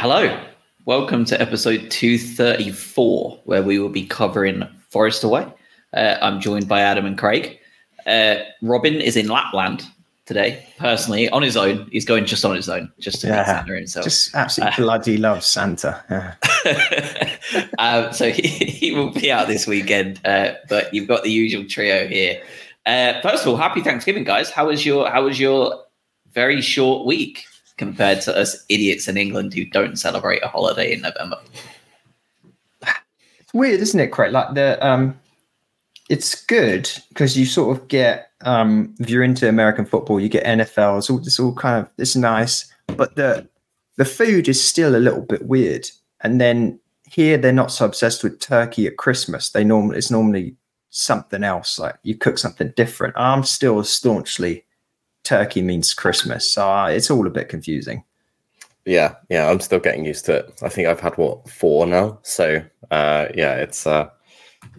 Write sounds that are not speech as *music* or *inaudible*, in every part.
Hello, welcome to episode 234, where we will be covering Forest Away. Uh, I'm joined by Adam and Craig. Uh, Robin is in Lapland today, personally, on his own. He's going just on his own, just to meet Yeah, Santa himself. Just absolutely bloody loves Santa. Yeah. um, *laughs* so he, he will be out this weekend, uh, but you've got the usual trio here. Uh, first of all, happy Thanksgiving, guys. How was your How was your very short week compared to us idiots in England who don't celebrate a holiday in November? It's weird, isn't it, Craig? Like the um, it's good because you sort of get um, if you're into American football, you get NFL. It's all it's all kind of it's nice, but the the food is still a little bit weird. And then here they're not so obsessed with turkey at Christmas. They normally it's normally something else. Like you cook something different. I'm still staunchly turkey means Christmas, so uh, it's all a bit confusing. Yeah, yeah, I'm still getting used to it. I think I've had what four now. So uh, yeah, it's uh,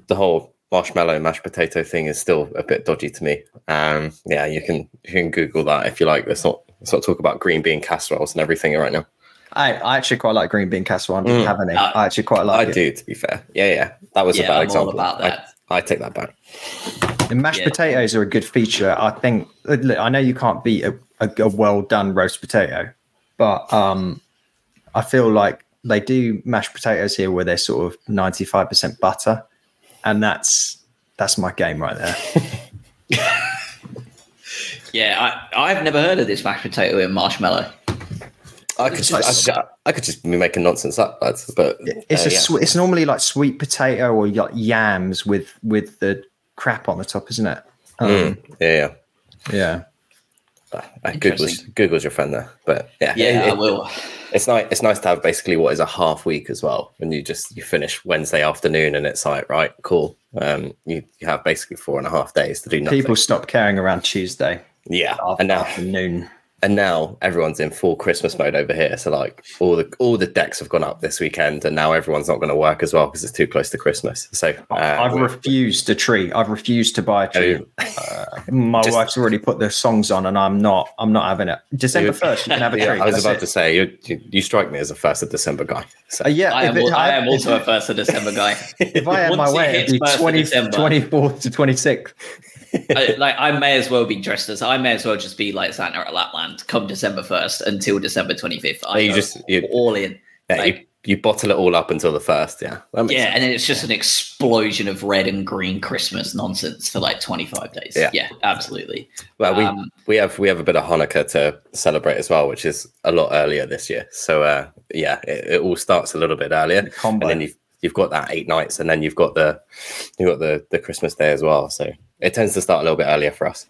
the whole marshmallow mashed potato thing is still a bit dodgy to me. Um, yeah, you can you can Google that if you like. Let's not let's not talk about green bean casseroles and everything right now. I, I actually quite like green bean casserole. I don't Mm. have any. Uh, I actually quite like I it. do, to be fair. Yeah, yeah, that was Yeah, a bad I'm all example. about I- that. I, take that back. The mashed Yeah. potatoes are a good feature. I think. look, I know you can't beat a, a, a well done roast potato, but um, I feel like they do mashed potatoes here where they're sort of ninety five percent butter, and that's that's my game right there. *laughs* Yeah, I, I've never heard of this mashed potato in marshmallow. I could just, I, I could just be making nonsense up, lads. But It's uh, a yeah. swe- it's normally like sweet potato or like yams with with the crap on the top, isn't it? Um, Mm, yeah, yeah. Yeah. Uh, Google's, Google's your friend there, but yeah, Yeah, it- I will. it's nice. It's nice to have basically what is a half week as well. When you just you finish Wednesday afternoon, and it's like right, cool. Um, you, you have basically four and a half days to do nothing. People stop caring around Tuesday yeah, after and now afternoon. And now everyone's in full Christmas mode over here. So like all the all the decks have gone up this weekend, and now everyone's not going to work as well because it's too close to Christmas. So uh, I've refused a tree. I've refused to buy a tree. Uh, my Just- wife's already put the songs on, and I'm not. I'm not having it. December first, you can have a *laughs* yeah, tree. I was about it. to say you, you you strike me as a first of December guy. So Uh, yeah, I am, it- al- I am also a first of December guy. *laughs* if I had my way, hits it'd be 20, 24th to 26th. I, like I may as well be dressed as I may as well just be like Santa at Lapland come December first until December twenty fifth. I you just you, all in. yeah, like- you you bottle it all up until the first. Yeah, Yeah, sense. and then it's just an explosion of red and green Christmas nonsense for like twenty five days. Yeah. Yeah, absolutely. Well, we Um, we have we have a bit of Hanukkah to celebrate as well, which is a lot earlier this year. So uh, yeah, it, it all starts a little bit earlier, The and then you've you've got that eight nights, and then you've got the you've got the the Christmas day as well. So it tends to start a little bit earlier for us.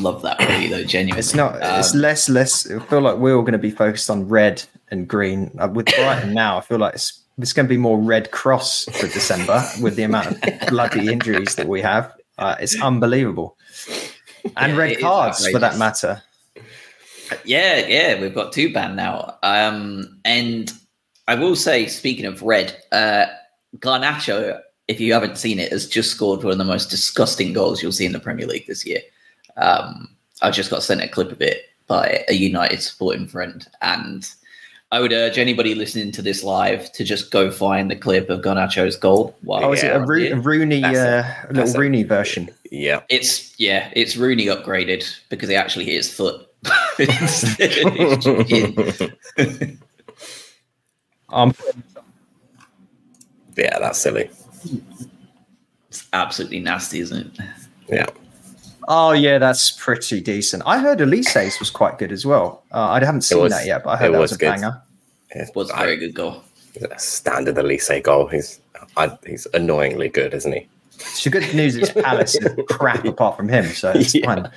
Love that for you though, genuinely. It's not. it's Um, less. Less. I feel like we're all going to be focused on red and green uh, with Brighton now. I feel like it's it's going to be more Red Cross for December with the amount of *laughs* bloody injuries that we have. Uh, it's unbelievable, and Yeah, red cards for that matter. Yeah, yeah, we've got two banned now. Um, and I will say, speaking of red, uh, Garnacho, if you haven't seen it, has just scored one of the most disgusting goals you'll see in the Premier League this year. Um, I just got sent a clip of it by a United supporting friend, and I would urge anybody listening to this live to just go find the clip of Garnacho's goal. While Oh, is it a, Ro- Rooney, That's it. uh, a little it. Rooney version? Yeah, It's yeah, it's Rooney upgraded because he actually hit his foot. Um, *laughs* *laughs* yeah, that's silly. It's absolutely nasty, isn't it? Yeah, oh yeah, that's pretty decent. I heard Eze's was quite good as well. Uh, I haven't seen was- that yet, but I heard it that was was a good. banger. It Was a very good goal. a standard Elise goal. He's I, he's annoyingly good, isn't he? So good news is *laughs* Palace is crap apart from him, so it's Yeah. fine.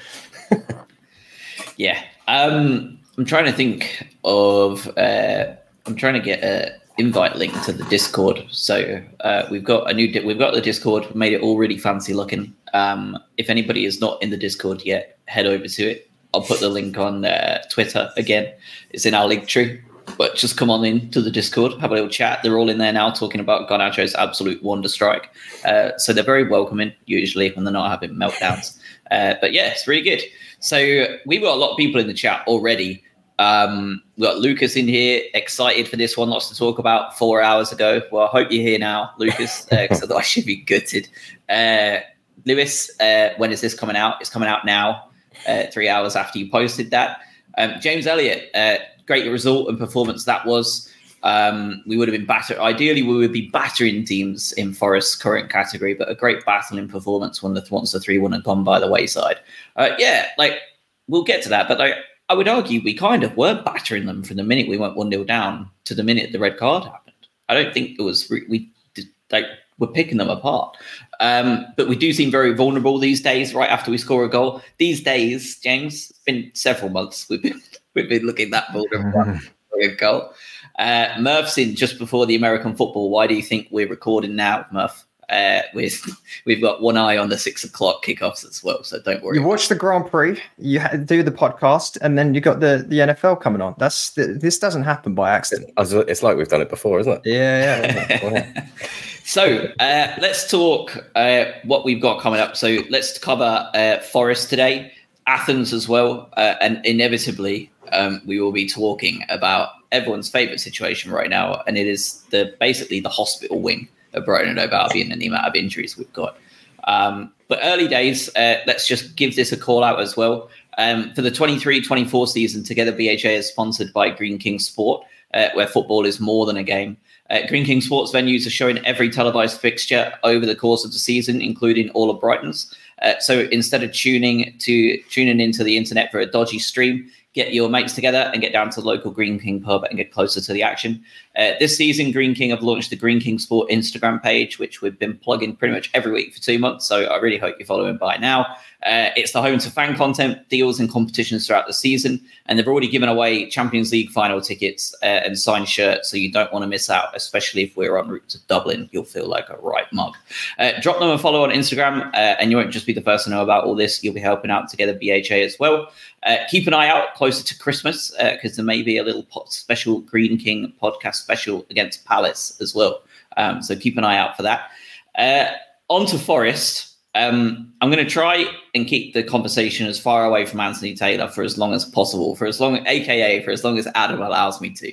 Yeah. Um, I'm trying to think of. Uh, I'm trying to get a invite link to the Discord. So uh, we've got a new. Di- we've got the Discord. Made it all really fancy looking. Um, if anybody is not in the Discord yet, head over to it. I'll put the link on uh, Twitter again. It's in our link tree. But just come on in to the Discord, have a little chat. They're all in there now talking about Garnacho's absolute wonder strike. Uh, so they're very welcoming usually when they're not having meltdowns. Uh, but yeah, it's really good. So we've got a lot of people in the chat already Um, we got Lucas in here, excited for this one. Lots to talk about four hours ago. Well, I hope you're here now, Lucas, because *laughs* uh, otherwise I should be gutted. Uh, Lewis, uh, when is this coming out? It's coming out now, uh, three hours after you posted that. Um, James Elliott, uh, great result and performance that was. Um, we would have been batter. Ideally, we would be battering teams in Forest's current category, but a great battling performance when the once the three one had gone by the wayside. Uh, yeah, like we'll get to that, but like I would argue we kind of were battering them from the minute we went one 0 down to the minute the red card happened. I don't think it was we did, like we're picking them apart. Um, but we do seem very vulnerable these days. Right after we score a goal, these days, James, it's been several months we've been *laughs* we've been looking that vulnerable for a goal. Uh, Murph's in just before the American football. Why do you think we're recording now, Murph? Uh, with we've got one eye on the six o'clock kickoffs as well, so don't worry. You watch the Grand Prix, you do the podcast, and then you got the, the NFL coming on. That's this doesn't happen by accident. It's like we've done it before, isn't it? Yeah, yeah. *laughs* *laughs* so uh, let's talk uh, what we've got coming up. So let's cover uh, Forest today, Athens as well, uh, and inevitably um, we will be talking about everyone's favorite situation right now, and it is the basically the hospital wing Brighton and Hove and the amount of injuries we've got. Um, but early days, uh, let's just give this a call out as well. Um, for the 23-24 season, Together BHA is sponsored by Greene King Sport, uh, where football is more than a game. Uh, Greene King Sports venues are showing every televised fixture over the course of the season, including all of Brighton's. Uh, so instead of tuning to tuning into the internet for a dodgy stream, get your mates together and get down to the local Greene King pub and get closer to the action. Uh, this season, Greene King have launched the Greene King Sport Instagram page, which we've been plugging pretty much every week for two months. So I really hope you're following by now. Uh, it's the home to fan content, deals, and competitions throughout the season. And they've already given away Champions League final tickets uh, and signed shirts. So you don't want to miss out, especially if we're en route to Dublin. You'll feel like a right mug. Uh, drop them a follow on Instagram, uh, and you won't just be the first to know about all this. You'll be helping out together BHA as well. Uh, keep an eye out closer to Christmas because uh, there may be a little special Greene King podcast special against Palace as well. Um, so keep an eye out for that. Uh, on to Forest. Um, I'm going to try and keep the conversation as far away from Anthony Taylor for as long as possible, for as long, aka for as long as Adam allows me to.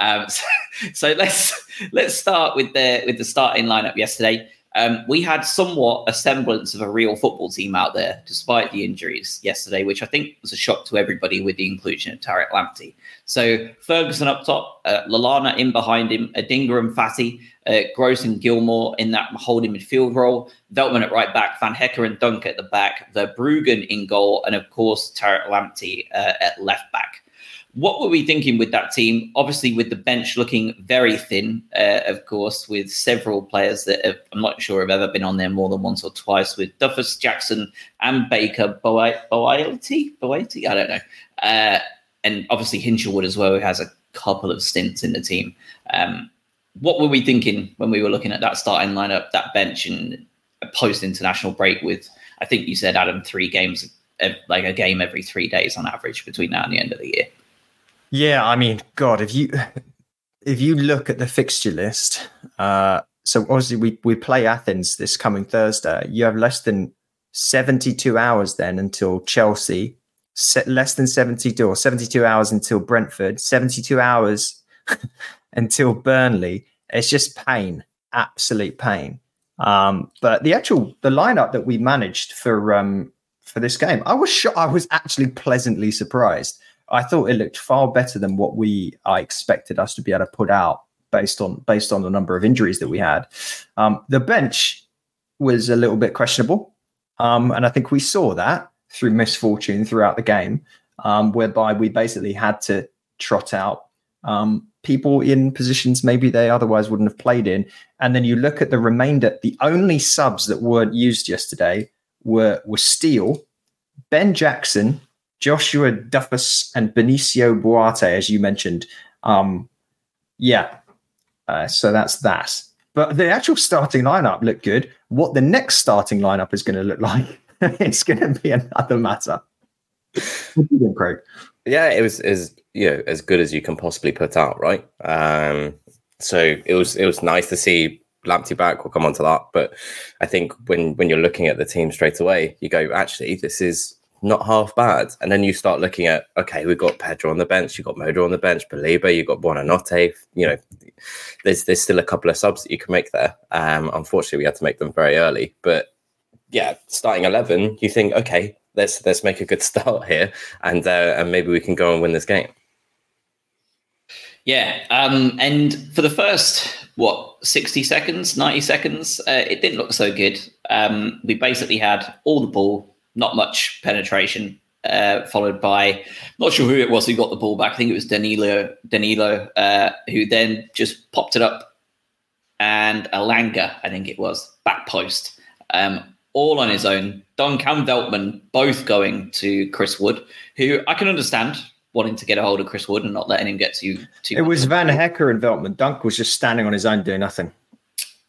Um, *laughs* so, so, let's let's start with the with the starting lineup yesterday. Um, we had somewhat a semblance of a real football team out there, despite the injuries yesterday, which I think was a shock to everybody with the inclusion of Tariq Lamptey. So Ferguson up top, uh, Lallana in behind him, Adingra and Fati, uh, Gross and Gilmour in that holding midfield role, Veltman at right back, Van Hecke and Dunk at the back, Verbruggen in goal, and of course Tariq Lamptey uh, at left back. What were we thinking with that team? Obviously, with the bench looking very thin, uh, of course, with several players that have, I'm not sure have ever been on there more than once or twice, with Duffus, Jackson, and Baker, Boaty, Boaty, I don't know, uh, and obviously Hinshelwood as well, who has a couple of stints in the team. Um, what were we thinking when we were looking at that starting lineup, that bench, and a post international break with, I think you said, Adam, three games, like a game every three days on average between now and the end of the year? Yeah, I mean, God, if you if you look at the fixture list, uh, so obviously we we play Athens this coming Thursday. You have less than seventy two hours then until Chelsea, Set less than seventy two or seventy two hours until Brentford, seventy two hours *laughs* until Burnley. It's just pain, absolute pain. Um, but the actual the lineup that we managed for um, for this game, I was sure I was actually pleasantly surprised. I thought it looked far better than what we I expected us to be able to put out based on based on the number of injuries that we had. Um, the bench was a little bit questionable, um, and I think we saw that through misfortune throughout the game, um, whereby we basically had to trot out um, people in positions maybe they otherwise wouldn't have played in. And then you look at the remainder. The only subs that weren't used yesterday were were Steele, Ben Jackson, Joshua Duffus and Benicio Boate, as you mentioned. Um, yeah, uh, so that's that. But the actual starting lineup looked good. What the next starting lineup is going to look *laughs* like, it's going to be another matter. Craig? Yeah, it was as you know as good as you can possibly put out, right? Um, so it was it was nice to see Lamptey back. We'll come on to that, but I think when when you're looking at the team straight away, you go, actually, this is not half bad. And then you start looking at, okay, we've got Pedro on the bench, you've got Moder on the bench, Baleba, you've got Buonanotte. You know, there's there's still a couple of subs that you can make there. Um, unfortunately, we had to make them very early. But yeah, starting 11, you think, okay, let's let's make a good *laughs* start here, and uh, and maybe we can go and win this game. Yeah, um, and for the first what sixty seconds, ninety seconds, uh, it didn't look so good. Um, we basically had all the ball, not much penetration, uh, followed by not sure who it was who got the ball back. I think it was Danilo, Danilo, uh, who then just popped it up, and Elanga, I think it was back post, um, all on his own. Dunk and Veltman both going to Chris Wood, who I can understand wanting to get a hold of Chris Wood and not letting him get to too. It was Van Hecke and Veltman. Dunk was just standing on his own doing nothing.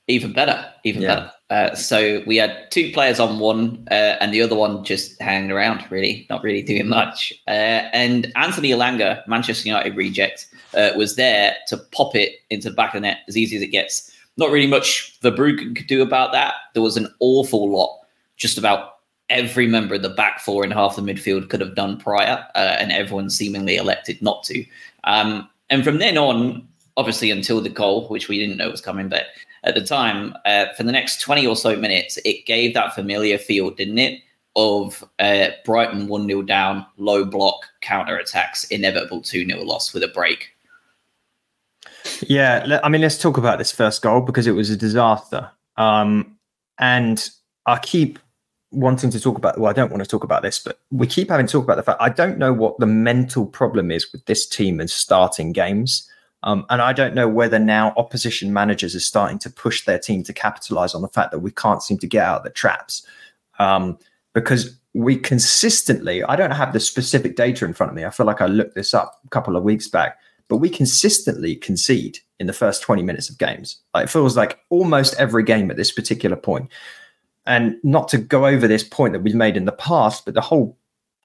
Even better, even yeah. better. Uh, so we had two players on one, uh, and the other one just hanging around, really, not really doing much. Uh, and Anthony Elanga, Manchester United reject, uh, was there to pop it into the back of the net as easy as it gets. Not really much Verbruggen could do about that. There was an awful lot, just about every member of the back four and half the midfield could have done prior, uh, and everyone seemingly elected not to. Um, and from then on, obviously until the goal, which we didn't know was coming, but at the time, uh, for the next 20 or so minutes, it gave that familiar feel, didn't it? Of uh, Brighton 1 0 down, low block, counter attacks, inevitable 2 0 loss with a break. Yeah, I mean, let's talk about this first goal because it was a disaster. Um, and I keep wanting to talk about well i don't want to talk about this but we keep having to talk about the fact i don't know what the mental problem is with this team and starting games um, and i don't know whether now opposition managers are starting to push their team to capitalize on the fact that we can't seem to get out of the traps. Um, because we consistently i don't have the specific data in front of me. I feel like i looked this up a couple of weeks back but we consistently concede in the first 20 minutes of games. It feels like almost every game at this particular point. And not to go over this point that we've made in the past, but the whole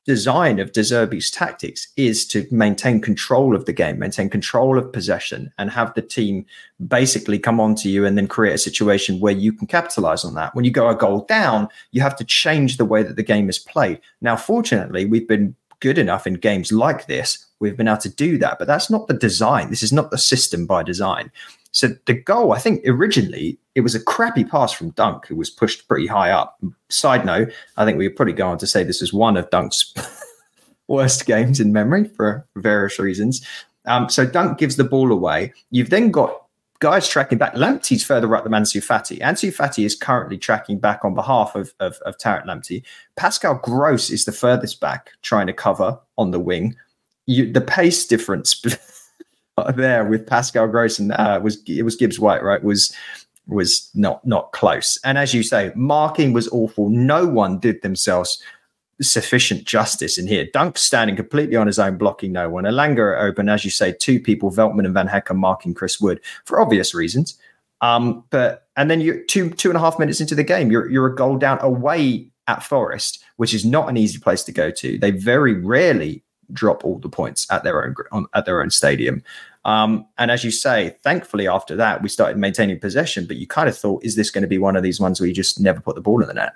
design of De Zerbi's tactics is to maintain control of the game, maintain control of possession, and have the team basically come onto you and then create a situation where you can capitalize on that. When you go a goal down, you have to change the way that the game is played. Now, fortunately, we've been good enough in games like this. We've been able to do that, but that's not the design. This is not the system by design. So the goal, I think originally it was a crappy pass from Dunk, who was pushed pretty high up. Side note, I think we would probably go on to say this is one of Dunk's *laughs* worst games in memory for various reasons. Um, so Dunk gives the ball away. You've then got guys tracking back. Lamptey's further up than Ansu Fati. Ansu Fati is currently tracking back on behalf of, of, of Tariq Lamptey. Pascal Gross is the furthest back trying to cover on the wing. You, the pace difference there with Pascal Gross and uh, was it was Gibbs White, right? Was was not not close. And as you say, marking was awful. No one did themselves sufficient justice in here. Dunk standing completely on his own, blocking no one. Elanga open, as you say, two people, Veltman and Van Hecke marking Chris Wood for obvious reasons. Um, but and then you two two and a half minutes into the game, you're you're a goal down away at Forest, which is not an easy place to go to. They very rarely drop all the points at their own on, at their own stadium. Um, and as you say, thankfully after that we started maintaining possession. But you kind of thought, is this going to be one of these ones where you just never put the ball in the net?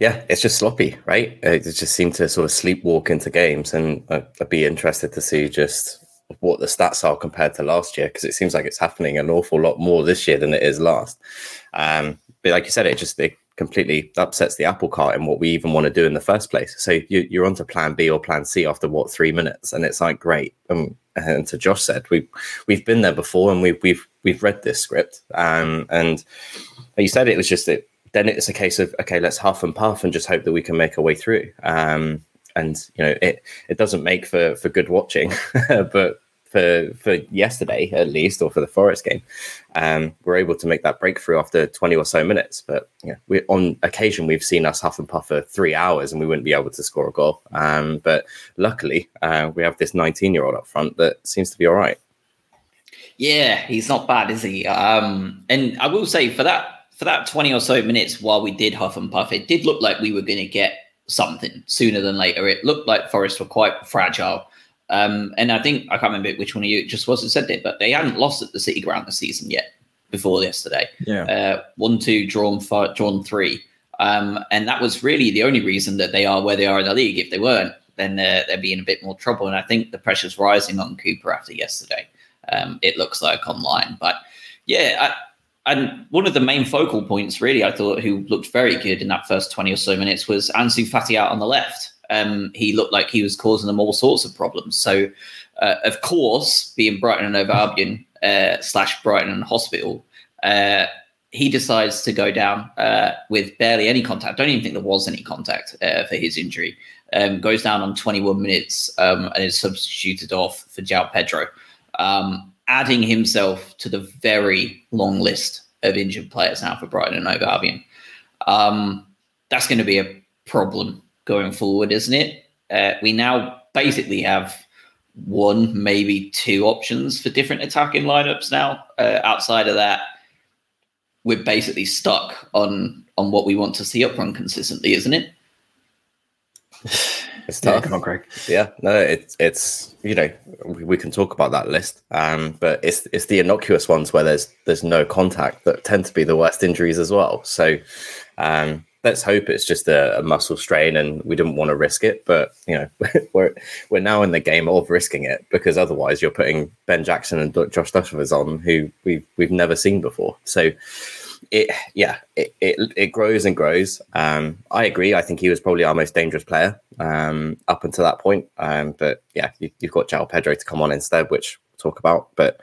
Yeah, it's just sloppy, right? It just seemed to sort of sleepwalk into games, and I'd be interested to see just what the stats are compared to last year because it seems like it's happening an awful lot more this year than it is last. Um, but like you said, it just it completely upsets the apple cart in what we even want to do in the first place. So you, you're on to plan B or plan C after what three minutes, and it's like great. Um, and to Josh said, we we've been there before, and we've we've we've read this script. Um, and you said it was just that. Then it's a case of okay, let's huff and puff and just hope that we can make our way through. Um, and you know, it it doesn't make for for good watching, *laughs* but for for yesterday at least, or for the Forest game, um, we're able to make that breakthrough after 20 or so minutes. But yeah, we on occasion we've seen us huff and puff for three hours and we wouldn't be able to score a goal. Um, but luckily, uh, we have this 19 year old up front that seems to be all right. Yeah, he's not bad, is he? Um, and I will say for that for that 20 or so minutes while we did huff and puff, it did look like we were going to get something sooner than later. It looked like Forest were quite fragile. Um, and I think I can't remember which one of you it just was that said it, but they hadn't lost at the City Ground this season yet before yesterday. Yeah, uh, one, two, drawn, four, drawn three. Um, and that was really the only reason that they are where they are in the league. If they weren't, then they're, they'd be in a bit more trouble. And I think the pressure's rising on Cooper after yesterday. Um, it looks like online, but yeah, I, and one of the main focal points, really, I thought, who looked very good in that first twenty or so minutes was Ansu Fati out on the left. Um, he looked like he was causing them all sorts of problems. So, uh, of course, being Brighton and Hove Albion uh, slash Brighton and Hospital, uh, he decides to go down uh, with barely any contact. Don't even think there was any contact uh, for his injury. Um, goes down on 21 minutes um, and is substituted off for João Pedro, um, adding himself to the very long list of injured players now for Brighton and Hove Albion. Um, that's going to be a problem going forward, isn't it? Uh, we now basically have one, maybe two options for different attacking lineups now. Uh, outside of that, we're basically stuck on on what we want to see up front consistently, isn't it? It's tough. Yeah, come on, Craig. Yeah, no, it's it's you know we, we can talk about that list, um, but it's it's the innocuous ones where there's there's no contact that tend to be the worst injuries as well. So um, let's hope it's just a, a, muscle strain and we didn't want to risk it. But you know *laughs* we're we're now in the game of risking it because otherwise you're putting Ben Jackson and Josh Duffus on who we've we've never seen before. So it yeah it, it, it grows and grows um i agree i think he was probably our most dangerous player um up until that point um but yeah you, have got João Pedro to come on instead which we'll talk about but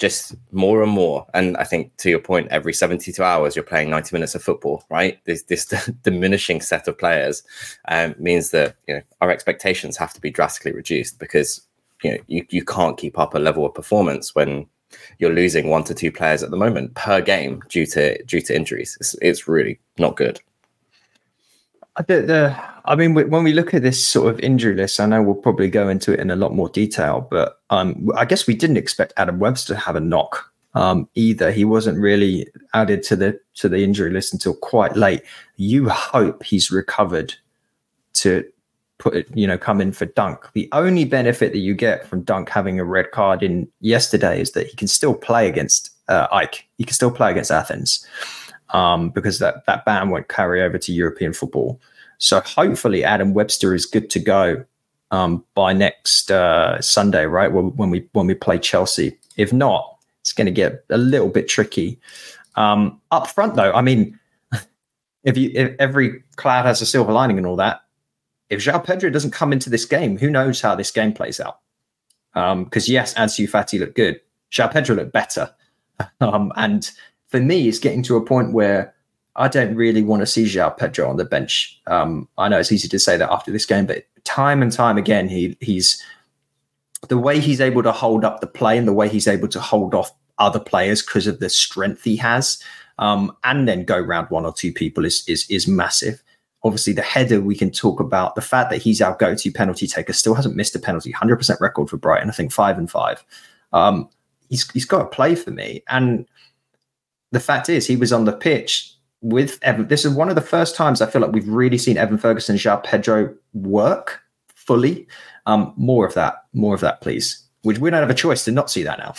just more and more and i think to your point every 72 hours you're playing 90 minutes of football right this this *laughs* diminishing set of players um, means that you know our expectations have to be drastically reduced because you know you, you can't keep up a level of performance when you're losing one to two players at the moment per game due to due to injuries. It's, it's really not good. I mean, when we look at this sort of injury list, I know we'll probably go into it in a lot more detail, but um, I guess we didn't expect Adam Webster to have a knock um, either. He wasn't really added to the to the injury list until quite late. You hope he's recovered to put it, you know, come in for Dunk. The only benefit that you get from Dunk having a red card in yesterday is that he can still play against uh, AEK. He can still play against Athens um, because that that ban won't carry over to European football. So hopefully Adam Webster is good to go um, by next uh, Sunday, right? When, we when we play Chelsea. If not, it's going to get a little bit tricky. Um, up front, though, I mean, *laughs* if you if every cloud has a silver lining and all that, if João Pedro doesn't come into this game, who knows how this game plays out? Because um, yes, Ansu Fati looked good. João Pedro looked better. *laughs* Um, and for me, it's getting to a point where I don't really want to see João Pedro on the bench. Um, I know it's easy to say that after this game, but time and time again, he he's the way he's able to hold up the play and the way he's able to hold off other players because of the strength he has, um, and then go round one or two people is is is massive. Obviously the header we can talk about the fact that he's our go-to penalty taker still hasn't missed a penalty 100% record for brighton i think five and five. Um, he's, he's got to play for me. And the fact is he was on the pitch with evan this is one of the first times i feel like we've really seen evan ferguson and João pedro work fully um, more of that more of that please we, we don't have a choice to not see that now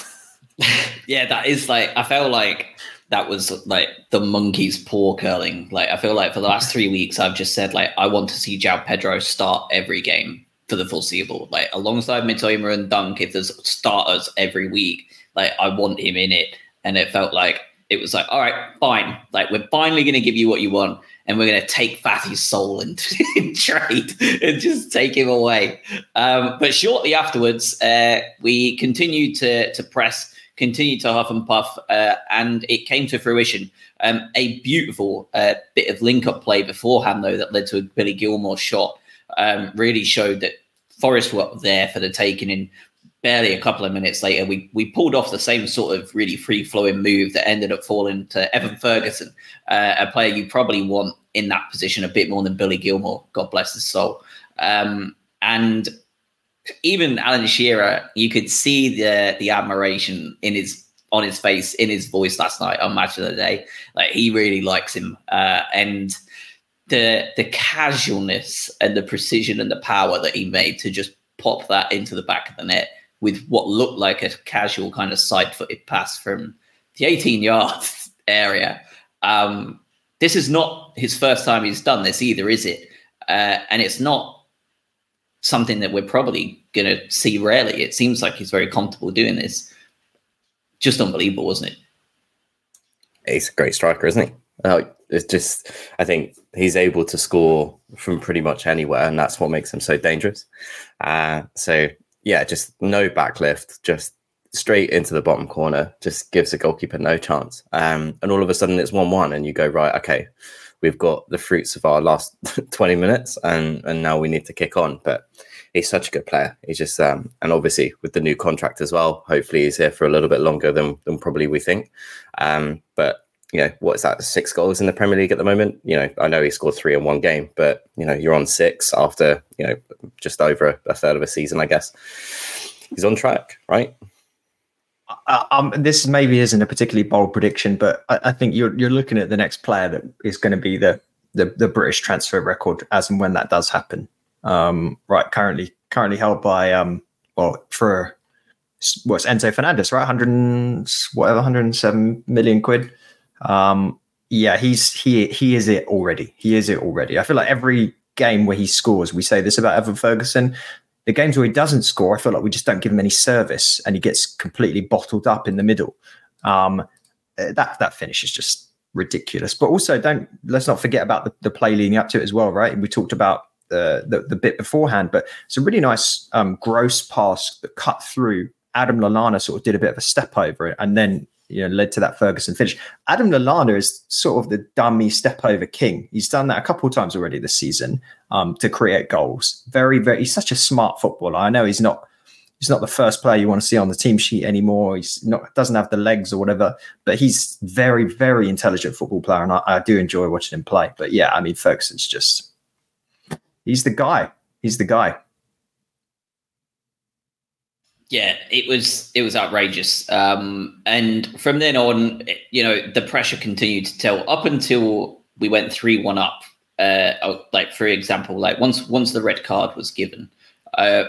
*laughs* yeah that is like i felt like that was like the monkey's paw curling. Like I feel like for the last three weeks, I've just said like I want to see João Pedro start every game for the foreseeable. Like alongside Mitoma and Dunk, if there's starters every week, like I want him in it. And it felt like it was like, all right, fine. Like we're finally going to give you what you want, and we're going to take Fati's soul and, *laughs* in trade and just take him away. Um, but shortly afterwards, uh, we continued to to press continued to huff and puff, uh, and it came to fruition. Um, a beautiful uh, bit of link up play beforehand, though, that led to a Billy Gilmour shot, um, really showed that Forest were up there for the taking. And barely a couple of minutes later, we we pulled off the same sort of really free flowing move that ended up falling to Evan Ferguson, uh, a player you probably want in that position a bit more than Billy Gilmour. God bless his soul. Um, and even Alan Shearer, you could see the the admiration in his on his face, in his voice last night on Match of the Day. Like he really likes him, uh, and the the casualness and the precision and the power that he made to just pop that into the back of the net with what looked like a casual kind of side footed pass from the 18 yard *laughs* area. Um, this is not his first time he's done this either, is it? Uh, and it's not something that we're probably going to see rarely. It seems like he's very comfortable doing this. Just unbelievable, wasn't it? He's a great striker, isn't he? Uh, it's just, I think he's able to score from pretty much anywhere, and that's what makes him so dangerous. Uh, so, yeah, just no backlift, just straight into the bottom corner, just gives the goalkeeper no chance. Um, and all of a sudden it's 1 1, and you go, right, okay, we've got the fruits of our last *laughs* 20 minutes, and, and now we need to kick on. But he's such a good player. He's just, um, and obviously with the new contract as well, hopefully he's here for a little bit longer than, than probably we think. Um, but you know, what is that? Six goals in the Premier League at the moment. You know, I know he scored three in one game, but you know, you're on six after you know just over a, third of a season, I guess. He's on track, right? Uh, um, this maybe isn't a particularly bold prediction, but I, I, think you're you're looking at the next player that is going to be the, the the British transfer record as and when that does happen. Um, right, currently currently held by um, well for what's Enzo Fernandez, right? Hundred whatever, 107 million quid. Um, yeah, he's he he is it already. He is it already. I feel like every game where he scores, we say this about Evan Ferguson the games where he doesn't score, I feel like we just don't give him any service, and he gets completely bottled up in the middle. Um, eh, that that finish is just ridiculous. But also, don't let's not forget about the, the play leading up to it as well, right? We talked about the the, the bit beforehand, but it's a really nice um, Gross pass that cut through. Adam Lallana sort of did a bit of a step over it, and then you know led to that Ferguson finish. Adam Lallana is sort of the dummy step over king. He's done that a couple of times already this season um, to create goals. Very, very. He's such a smart footballer. I know he's not. He's not the first player you want to see on the team sheet anymore. He's not doesn't have the legs or whatever, but he's very, very intelligent football player, and I, I do enjoy watching him play. But yeah, I mean Ferguson's just he's the guy. He's the guy yeah, it was it was outrageous. Um, and from then on, you know, the pressure continued to tell up until we went three one up. Uh, oh, like for example, like once once the red card was given, uh,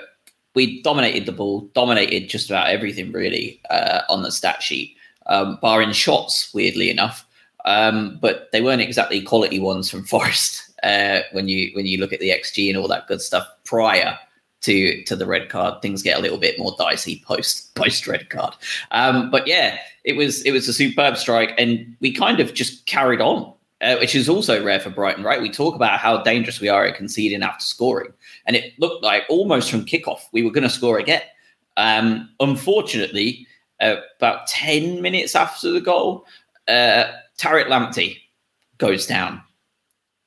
we dominated the ball, dominated just about everything really uh, on the stat sheet, um, barring shots. Weirdly enough, um, but they weren't exactly quality ones from *laughs* Forest. Uh, when you when you look at the xG and all that good stuff prior to to the red card. Things get a little bit more dicey post *laughs* post red card. Um, but yeah, it was it was a superb strike, and we kind of just carried on, uh, which is also rare for Brighton, right? We talk about how dangerous we are at conceding after scoring, and it looked like almost from kickoff we were going to score again. Um, unfortunately, uh, about ten minutes after the goal, uh, Tariq Lamptey goes down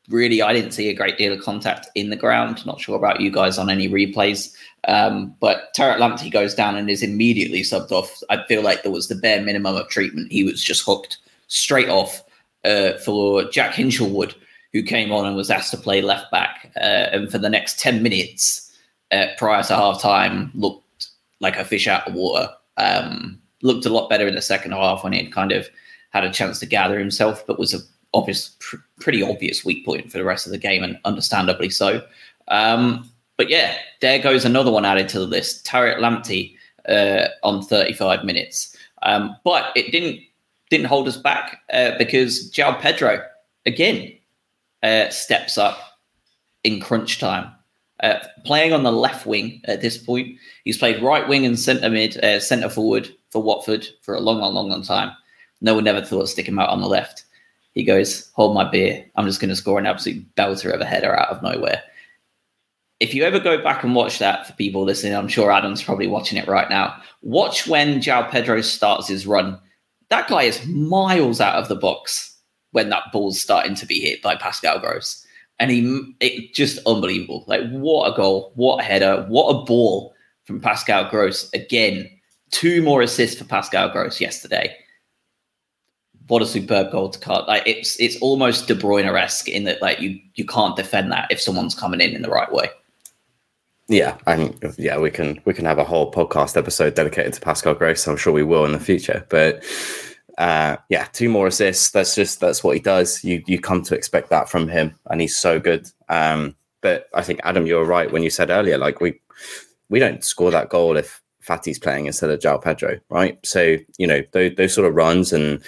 really, I didn't see a great deal of contact in the ground. Not sure about you guys on any replays. Um, but Tariq Lamptey goes down and is immediately subbed off. I feel like there was the bare minimum of treatment. He was just hooked straight off uh, for Jack Hinshelwood, who came on and was asked to play left back. Uh, and for the next 10 minutes uh, prior to half time, looked like a fish out of water. Um, looked a lot better in the second half when he had kind of had a chance to gather himself, but was a obvious, pr- pretty obvious weak point for the rest of the game, and understandably so. Um, but yeah, there goes another one added to the list. Tariq Lamptey uh, on 35 minutes, um, but it didn't didn't hold us back uh, because João Pedro again uh, steps up in crunch time. Uh, playing on the left wing at this point, he's played right wing and centre mid, uh, centre forward for Watford for a long, long, long, long time. No one ever thought of sticking him out on the left. He goes, Hold my beer. I'm just going to score an absolute belter of a header out of nowhere. If you ever go back and watch that for people listening, I'm sure Adam's probably watching it right now. Watch when João Pedro starts his run. That guy is miles out of the box when that ball's starting to be hit by Pascal Gross. And he, it just unbelievable. Like, what a goal, what a header, what a ball from Pascal Gross. Again, two more assists for Pascal Gross yesterday what a superb goal to cut. Like it's it's almost De Bruyne esque in that like you you can't defend that if someone's coming in in the right way. Yeah, and yeah, we can we can have a whole podcast episode dedicated to Pascal Gross. I'm sure we will in the future. But uh, yeah, two more assists. That's just that's what he does. You you come to expect that from him, and he's so good. Um, but I think Adam, you were right when you said earlier, like we we don't score that goal if Fati's playing instead of João Pedro, right? So you know those, those sort of runs and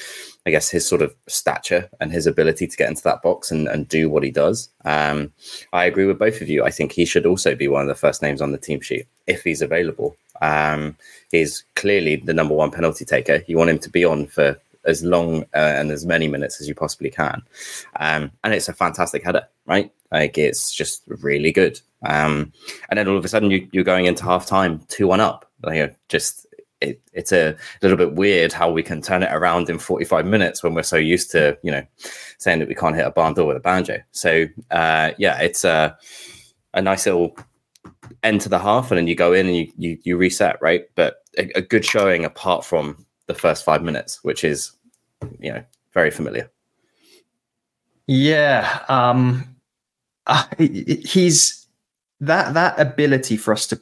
I guess his sort of stature and his ability to get into that box and, and do what he does. Um, I agree with both of you. I think he should also be one of the first names on the team sheet if he's available. Um, he's clearly the number one penalty taker. You want him to be on for as long uh, and as many minutes as you possibly can. Um, and it's a fantastic header, right? Like it's just really good. Um, and then all of a sudden you, you're going into half time, 2 1 up. Like, just it, it's a little bit weird how we can turn it around in 45 minutes when we're so used to, you know, saying that we can't hit a barn door with a banjo. So, uh, yeah, it's a, a nice little end to the half, and then you go in and you you, you reset, right? But a, a good showing apart from the first five minutes, which is, you know, very familiar. Yeah, um, uh, *laughs* he's that that ability for us to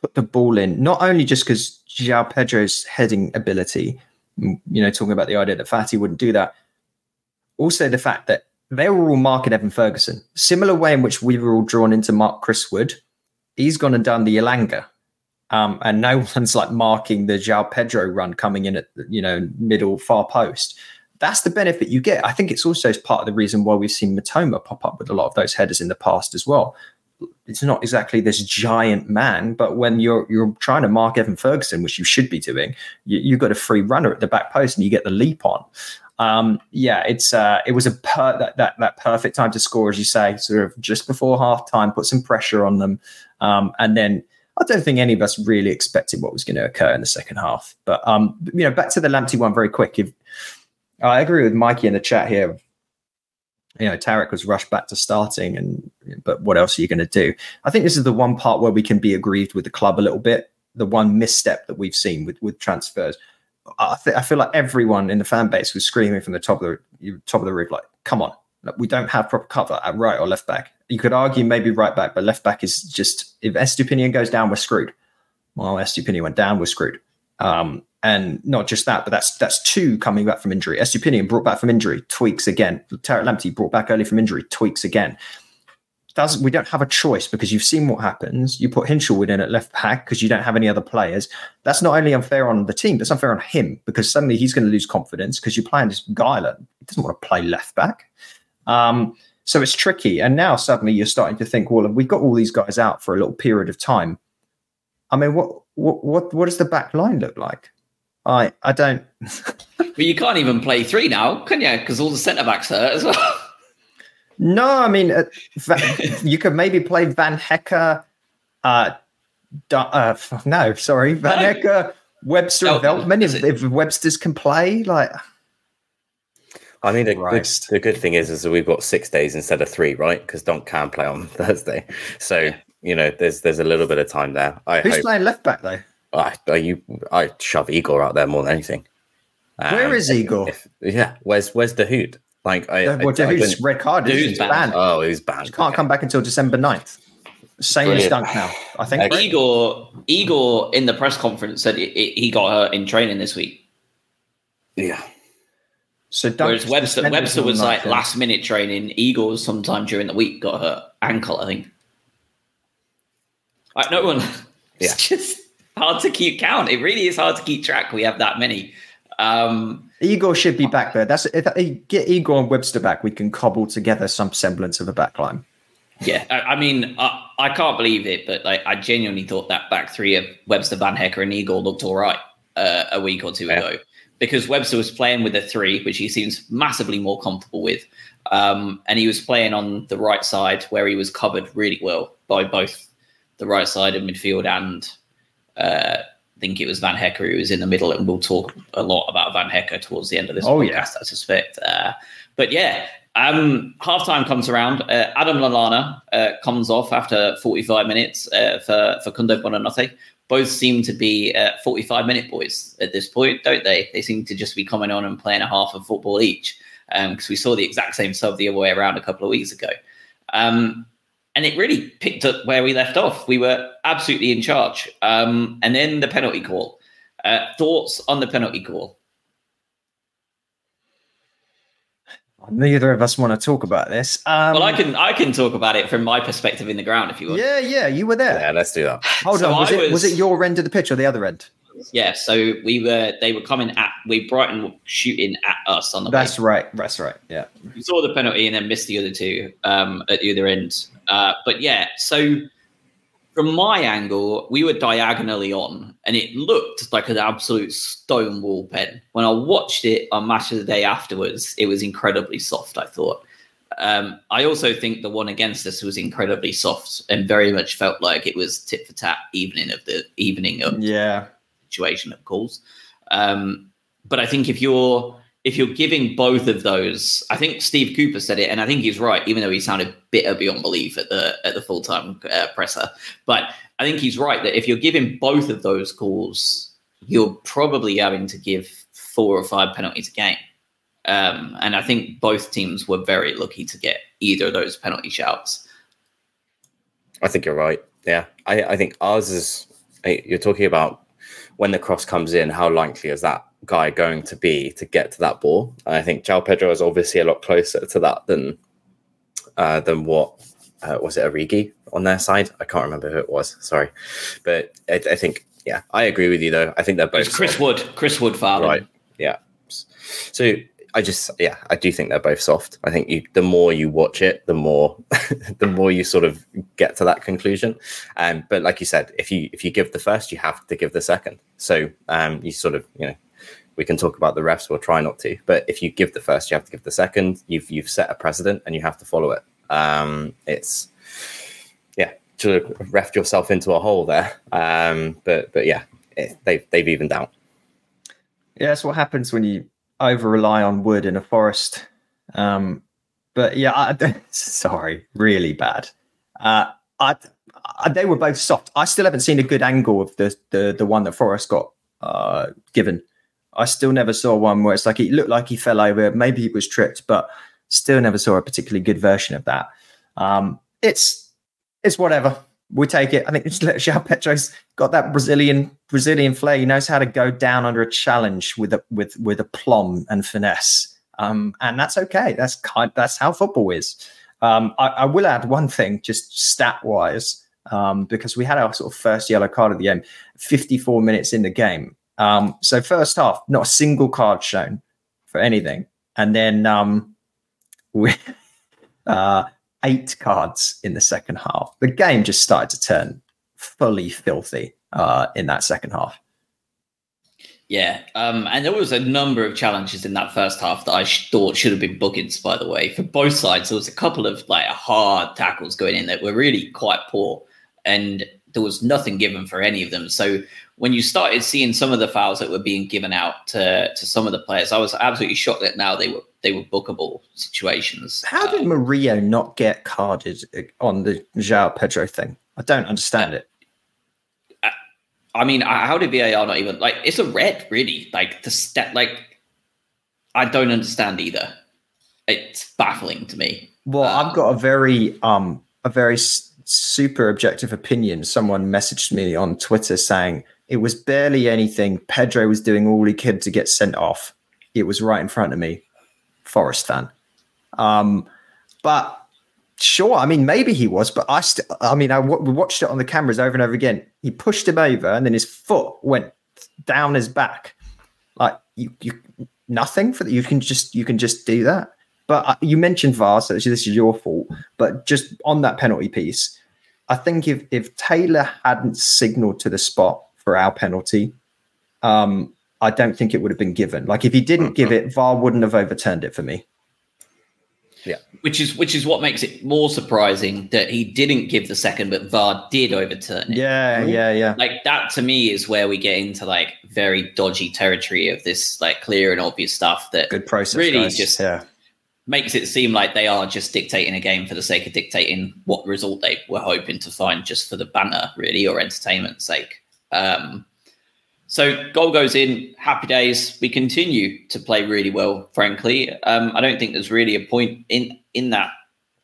put the ball in, not only just because João Pedro's heading ability, you know, talking about the idea that Fati wouldn't do that. Also, the fact that they were all marking Evan Ferguson, similar way in which we were all drawn into Mark Chris Wood. He's gone and done the Elanga. Um, and no *laughs* one's like marking the João Pedro run coming in at you know middle far post. That's the benefit you get. I think it's also part of the reason why we've seen Mitoma pop up with a lot of those headers in the past as well it's not exactly this giant man, but when you're you're trying to mark Evan Ferguson, which you should be doing, you, have got a free runner at the back post and you get the leap on. Um, yeah, it's uh, it was a per- that, that that perfect time to score, as you say, sort of just before half time, put some pressure on them, um, and then I don't think any of us really expected what was going to occur in the second half. But um, you know, back to the Lamptey one very quick. If I agree with Mikey in the chat here, you know, Tariq was rushed back to starting, and but what else are you going to do? I think this is the one part where we can be aggrieved with the club a little bit. The one misstep that we've seen with with transfers. I, th- I feel like everyone in the fan base was screaming from the top of the top of the roof, like, "Come on, we don't have proper cover at right or left back." You could argue maybe right back, but left back is just if Estupiñán goes down, we're screwed. Well, Estupiñán went down, we're screwed. Um, and not just that, but that's that's two coming back from injury. Estupiñán brought back from injury, tweaks again. Tariq Lamptey brought back early from injury, tweaks again. Does we don't have a choice because you've seen what happens. You put Hinshelwood in at left back because you don't have any other players. That's not only unfair on the team, that's unfair on him because suddenly he's going to lose confidence because you're playing this guy that doesn't want to play left back. Um, so it's tricky. And now suddenly you're starting to think, well, we've got all these guys out for a little period of time. I mean, what what what, what does the back line look like? I I don't. *laughs* but you can't even play three now, can you? Because all the centre backs hurt as well. No, I mean uh, you could maybe play Van Hecke. Uh, uh, no, sorry, Van no. Hecke, Webster, oh, Veltman. If, if Webster's can play, like. I mean, the, the, the, good thing is, is that we've got six days instead of three, right? Because Don can play on *laughs* Thursday, so yeah. You know, there's there's a little bit of time there. I Who's hope. playing left back though? I, I you I shove Igor out there more than anything. Um, Where is Igor? If, yeah, where's where's Dahoud? Like I, well, Dahoud's red card. Dahoud's banned. banned. Oh, he's banned. He can't okay. come back until December 9th. Same Brilliant. as Dunk now. I think Igor Igor in the press conference said it, it, he got hurt in training this week. Yeah. So Whereas Webster Webster was like last minute training. Igor sometime during the week got hurt ankle, I think. Like no one. Yeah. It's just hard to keep count. It really is hard to keep track. We have that many. Um, Igor should be back there. That's if I get Igor and Webster back, we can cobble together some semblance of a backline. Yeah, I, I mean, I, I, can't believe it, but like, I genuinely thought that back three of Webster, Van Hecke, and Igor looked all right uh, a week or two yeah. ago because Webster was playing with a three, which he seems massively more comfortable with, um, and he was playing on the right side where he was covered really well by both the right side of midfield and uh, I think it was Van Hecke who was in the middle, and we'll talk a lot about Van Hecke towards the end of this oh, podcast, yeah. I suspect. Uh, but yeah, um, halftime comes around. Uh, Adam Lallana uh, comes off after 45 minutes uh, for Kundo Buonanotte. Both seem to be uh, 45 minute boys at this point, don't they? They seem to just be coming on and playing a half of football each because um, we saw the exact same sub the other way around a couple of weeks ago. Um, and it really picked up where we left off. We were absolutely in charge. Um, and then the penalty call. Uh, thoughts on the penalty call? Neither of us want to talk about this. Um, well, I can I can talk about it from my perspective in the ground if you want. Yeah, yeah, you were there. Yeah, let's do that. Hold so on, was it was... was it your end of the pitch or the other end? Yeah, so we were they were coming at we Brighton were shooting at us on the That's way. right. That's right. Yeah. We saw the penalty and then missed the other two um, at the other end. Uh, but yeah, so from my angle, we were diagonally on, and it looked like an absolute stonewall pen. When I watched it on Match of the Day afterwards, it was incredibly soft. I thought. Um, I also think the one against us was incredibly soft and very much felt like it was tit for tat evening of the evening of Yeah. Situation of calls. Um, but I think if you're if you're giving both of those, I think Steve Cooper said it, and I think he's right, even though he sounded bitter beyond belief at the at the full time uh, presser. But I think he's right that if you're giving both of those calls, you're probably having to give four or five penalties a game. Um, and I think both teams were very lucky to get either of those penalty shouts. I think you're right. Yeah, I, I think ours is. You're talking about when the cross comes in. How likely is that guy going to be to get to that ball? And I think João Pedro is obviously a lot closer to that than uh, than what uh, was it Origi on their side. I can't remember who it was. Sorry, but I, I think yeah, I agree with you though. I think they're both was Chris Wood, Chris Wood fouling. Right. Yeah. So I just yeah, I do think they're both soft. I think you the more you watch it, the more *laughs* the more you sort of get to that conclusion. Um, but like you said, if you if you give the first, you have to give the second. So um, you sort of you know we can talk about the refs. We'll try not to, but if you give the first, you have to give the second. You've you've set a precedent and you have to follow it. Um, it's yeah, to ref yourself into a hole there. Um, but but yeah, it, they've they've evened out. Yeah, that's what happens when you over rely on wood in a forest. Um, but yeah, I, *laughs* sorry, really bad. Uh, I, I, they were both soft. I still haven't seen a good angle of the the, the one that Forest got uh, given. I still never saw one where it's like it looked like he fell over. Maybe he was tripped, but still never saw a particularly good version of that. Um, it's it's whatever. We take it. I think it's *laughs* João Pedro's got that Brazilian Brazilian flair. He knows how to go down under a challenge with a with with aplomb and finesse. Um, and that's okay. That's kind. That's how football is. Um, I, I will add one thing, just stat wise, um, because we had our sort of first yellow card of the game, 54 minutes in the game. Um, so first half, not a single card shown for anything, and then um, *laughs* we uh, eight cards in the second half. The game just started to turn fully filthy uh, in that second half. Yeah, um, and there was a number of challenges in that first half that I sh- thought should have been bookings. By the way, for both sides, there was a couple of like hard tackles going in that were really quite poor, and there was nothing given for any of them. So when you started seeing some of the fouls that were being given out to to some of the players, I was absolutely shocked that now they were they were bookable situations. How did Um, Murillo not get carded on the João Pedro thing? I don't understand it. I mean, how did VAR not even like? It's a red, really. Like the step, like I don't understand either. It's baffling to me. Well, Um, I've got a very um a very s- super objective opinion. Someone messaged me on Twitter saying it was barely anything. Pedro was doing all he could to get sent off. It was right in front of me. Forest fan. Um, but sure, I mean maybe he was, but I still, I mean, I w- we watched it on the cameras over and over again. He pushed him over, and then his foot went down his back. Like you, you nothing for that. You can just you can just do that. But uh, you mentioned VAR, so this is your fault. But just on that penalty piece, I think if if Taylor hadn't signaled to the spot for our penalty, um, I don't think it would have been given. Like if he didn't give it, VAR wouldn't have overturned it for me. Which is which is what makes it more surprising that he didn't give the second, but VAR did overturn it. Yeah, yeah, yeah. Like that to me is where we get into like very dodgy territory of this like clear and obvious stuff that Good process. Really guys. just- yeah. makes it seem like they are just dictating a game for the sake of dictating what result they were hoping to find just for the banner, really, or entertainment's sake. Um, so goal goes in, happy days. We continue to play really well, frankly. Um, I don't think there's really a point in in that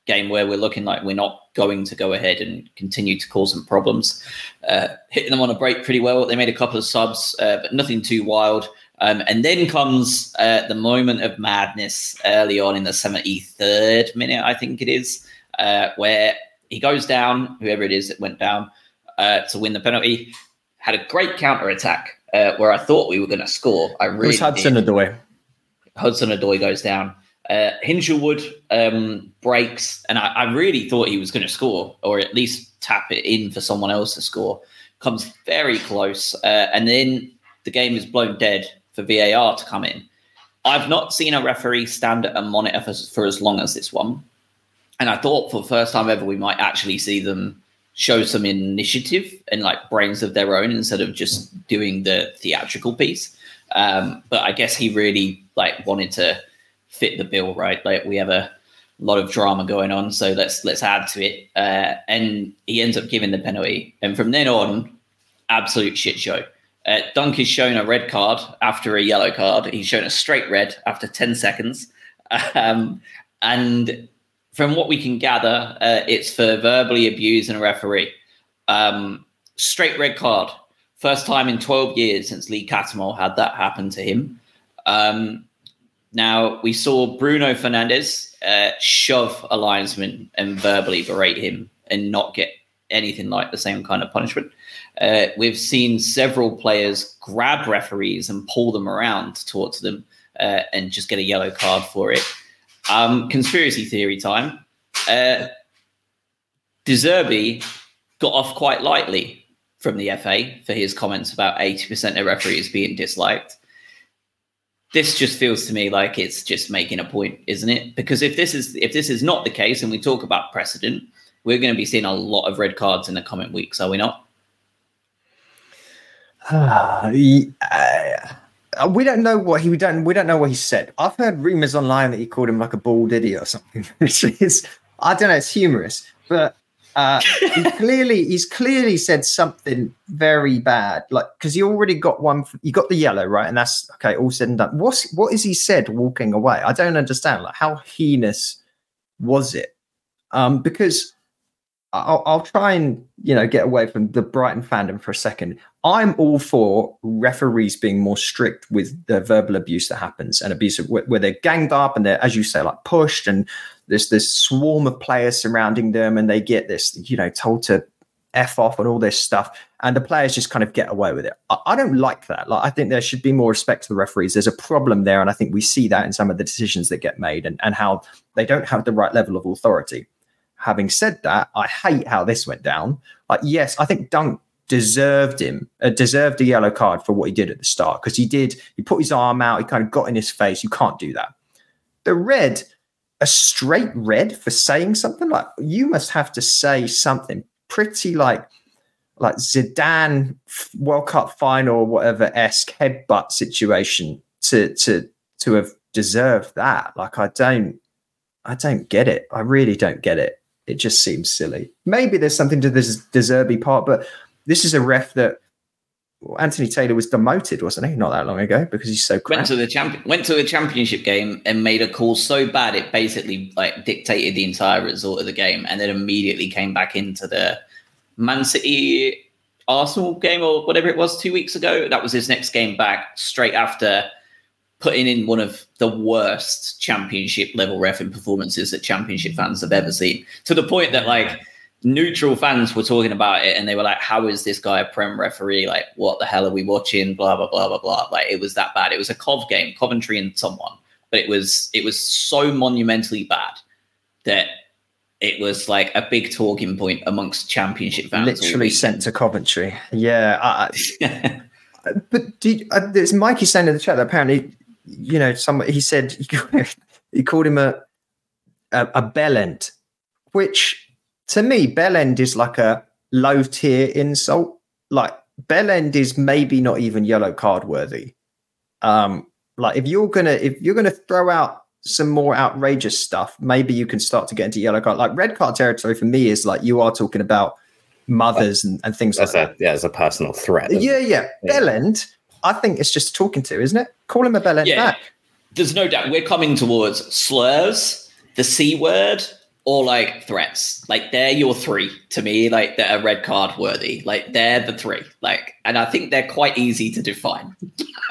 game where we're looking like we're not going to go ahead and continue to cause some problems. Uh, hitting them on a break pretty well. They made a couple of subs, uh, but nothing too wild. Um, and then comes uh, the moment of madness early on in the 73rd minute, I think it is, uh, where he goes down, whoever it is that went down, uh, to win the penalty. Had a great counter attack uh, where I thought we were going to score. I really was Hudson. Odoi. Hudson Odoi goes down. Uh, Hinshelwood um, breaks, and I, I really thought he was going to score, or at least tap it in for someone else to score. Comes very close, uh, and then the game is blown dead for VAR to come in. I've not seen a referee stand at a monitor for, for as long as this one, and I thought for the first time ever we might actually see them show some initiative and like brains of their own instead of just doing the theatrical piece. Um, but I guess he really like wanted to fit the bill, right? Like we have a lot of drama going on, so let's let's add to it. Uh, and he ends up giving the penalty, and from then on, absolute shit show. Uh, Dunk is shown a red card after a yellow card. He's shown a straight red after ten seconds, *laughs* um, and from what we can gather, uh, it's for verbally abusing a referee. Um, straight red card. First time in 12 years since Lee Cattermole had that happen to him. Um, now, we saw Bruno Fernandes uh, shove a linesman and verbally berate him and not get anything like the same kind of punishment. Uh, we've seen several players grab referees and pull them around towards them uh, and just get a yellow card for it. Um, conspiracy theory time. Uh, De Zerbi got off quite lightly from the FA for his comments about 80% of referees being disliked. This just feels to me like it's just making a point, isn't it? Because if this is if this is not the case and we talk about precedent, we're going to be seeing a lot of red cards in the coming weeks, are we not? Uh, we don't know what he we don't we don't know what he said. I've heard rumors online that he called him like a bald idiot or something, *laughs* which is I don't know. It's humorous, but uh, he *laughs* clearly he's clearly said something very bad. Like because he already got one. You got the yellow right, and that's okay. All said and done. What's what is he said walking away? I don't understand. Like how heinous was it? Um, because I'll, I'll try and you know get away from the Brighton fandom for a second. I'm all for referees being more strict with the verbal abuse that happens and abuse of, where, where they're ganged up and they're, as you say, like pushed and there's this swarm of players surrounding them and they get this, you know, told to f off and all this stuff, and the players just kind of get away with it. I, I don't like that. Like I think there should be more respect to the referees. There's a problem there, and I think we see that in some of the decisions that get made and, and how they don't have the right level of authority. Having said that, I hate how this went down. Like, yes, I think Dunk deserved him, uh, deserved a yellow card for what he did at the start because he did. He put his arm out. He kind of got in his face. You can't do that. The red, a straight red for saying something like you must have to say something pretty like like Zidane World Cup final or whatever esque headbutt situation to to to have deserved that. Like I don't I don't get it. I really don't get it. It just seems silly. Maybe there's something to this De Zerbi part, but this is a ref that Anthony Taylor was demoted, wasn't he? Not that long ago because he's so crap. Went to the went to the championship game and made a call so bad it basically like dictated the entire result of the game, and then immediately came back into the Man City Arsenal game or whatever it was two weeks ago. That was his next game back, straight after putting in one of the worst championship level refing performances that championship fans have ever seen. To the point that like neutral fans were talking about it and they were like, How is this guy a prem referee? Like, what the hell are we watching? Blah blah blah blah blah. Like it was that bad. It was a Cov game, Coventry and someone, but it was it was so monumentally bad that it was like a big talking point amongst championship fans. Literally sent to Coventry. Yeah. I, *laughs* but do you, uh, there's Mikey saying in the chat that apparently, you know, some he said *laughs* he, called- him a a, a bell end, which to me, bellend is like a low tier insult. Like bellend is maybe not even yellow card worthy. Um, like if you're gonna if you're gonna throw out some more outrageous stuff, maybe you can start to get into yellow card. Like red card territory for me is like you are talking about mothers and, and things like That's that. a yeah, it's a personal threat. Yeah, yeah. Yeah. Bellend, I think it's just talking to, isn't it? Call him a bellend Yeah. back. There's no doubt we're coming towards slurs, the C word, or like threats. Like they're your three to me, like that are red card worthy. Like they're the three. Like, and I think they're quite easy to define. *laughs*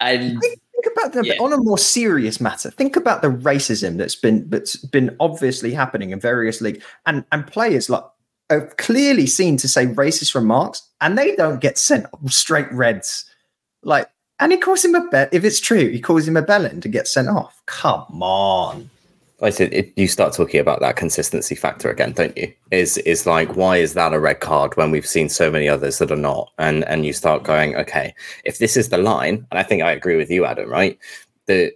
and Think about the Yeah. on a more serious matter. Think about the racism that's been that's been obviously happening in various leagues and and players like are clearly seen to say racist remarks, and they don't get sent straight reds. Like, and he calls him a bet. If it's true, he calls him a bellend to get sent off. Come on. I said it, you start talking about that consistency factor again, don't you? Is is like why is that a red card when we've seen so many others that are not? And and you start going, okay, if this is the line, and I think I agree with you, Adam, right? The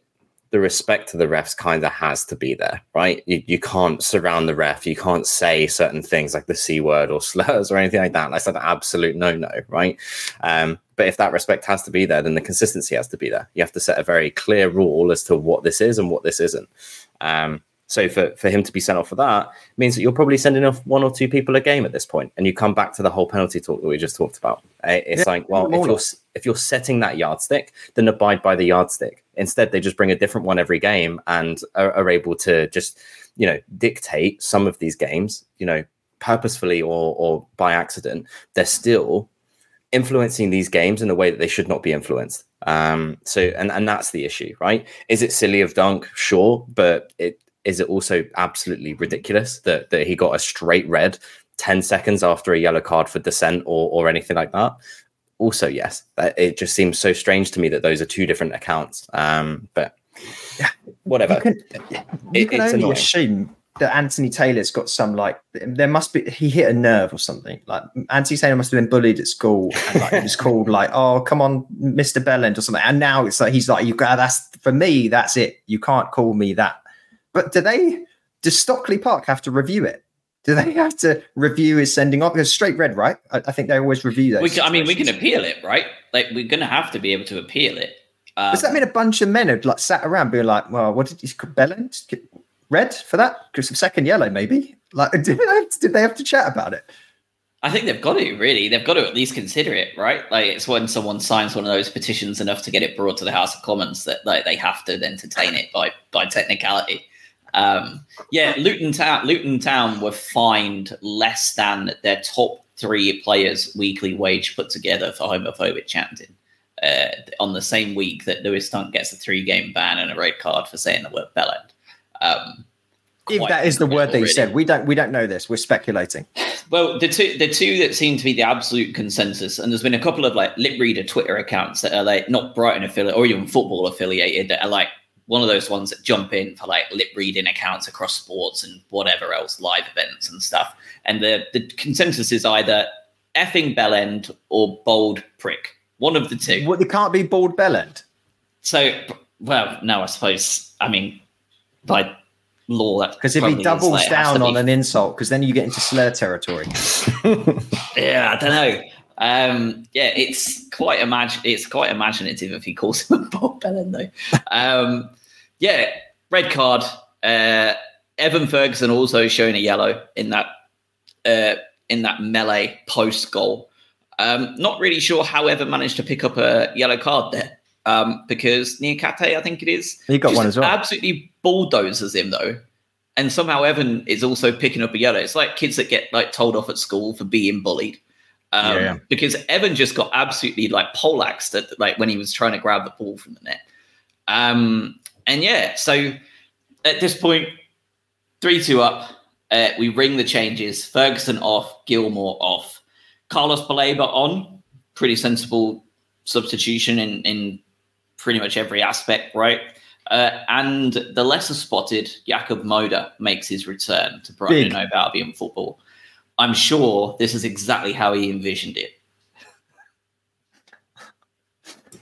the respect to the refs kind of has to be there, right? You, you can't surround the ref. You can't say certain things like the C word or *laughs* slurs or anything like that. That's an absolute no no, right? Um, but if that respect has to be there, then the consistency has to be there. You have to set a very clear rule as to what this is and what this isn't. Um, so for, for him to be sent off for that means that you're probably sending off one or two people a game at this point, and you come back to the whole penalty talk that we just talked about. Eh, it's yeah, like, well, if you're if you're setting that yardstick, then abide by the yardstick. Instead, they just bring a different one every game and are, are able to just you know dictate some of these games, you know, purposefully or or by accident. They're still influencing these games in a way that they should not be influenced. Um, so and and that's the issue, right? Is it silly of Dunk? Sure, but it is it also absolutely ridiculous that that he got a straight red 10 seconds after a yellow card for dissent or or anything like that also yes it just seems so strange to me that those are two different accounts um but yeah whatever you can, you it, can only annoying. assume that Anthony Taylor's got some like there must be he hit a nerve or something. Like Anthony Taylor must have been bullied at school and like it was *laughs* called like, oh come on, Mr. Bellend or something. And now it's like he's like, you got that's for me, that's it. You can't call me that. But do they? Does Stockley Park have to review it? Do they have to review his sending off? Because straight red, right? I, I think they always review those. Can, I mean, we can appeal it, right? Like we're going to have to be able to appeal it. Um, Does that mean a bunch of men had like sat around being like, "Well, what did he Bellend red for that? Because second yellow, maybe." Like, *laughs* did they, have to, did they have to chat about it? I think they've got to really. They've got to at least consider it, right? Like it's when someone signs one of those petitions enough to get it brought to the House of Commons that like they have to entertain it by by technicality. Um, yeah, Luton Town. Luton Town were fined less than their top three players' weekly wage put together for homophobic chanting. Uh, on the same week that Lewis Dunk gets a three-game ban and a red card for saying the word bellend. Um, if that is the word that you said, we don't we don't know this. We're speculating. *laughs* Well, the two the two that seem to be the absolute consensus, and there's been a couple of like lip reader Twitter accounts that are like not Brighton affiliated or even football affiliated that are like one of those ones that jump in for like lip reading accounts across sports and whatever else, live events and stuff. And the, the consensus is either effing bellend or bold prick. One of the two. Well, it can't be bold bellend. So, well, no, I suppose. I mean, by law, that because if he doubles like, down on be... an insult, because then you get into slur territory. *laughs* yeah, I don't know. Um, yeah, it's quite imagine it's quite imaginative if he calls him a Bob Bellend though. Um, yeah, red card. Uh, Evan Ferguson also showing a yellow in that uh, in that melee post goal. Um, not really sure how Evan managed to pick up a yellow card there um, because Niakhaté, I think it is, he got one as well. Absolutely bulldozes him though, and somehow Evan is also picking up a yellow. It's like kids that get like told off at school for being bullied. Um, yeah, yeah. Because Evan just got absolutely like poleaxed at, like when he was trying to grab the ball from the net. Um, and yeah, so at this point, 3 2 up. Uh, we ring the changes. Ferguson off, Gilmour off. Carlos Baleba on. Pretty sensible substitution in, in pretty much every aspect, right? Uh, and the lesser spotted Jakub Moder makes his return to Brighton and Hove Albion football. I'm sure this is exactly how he envisioned it.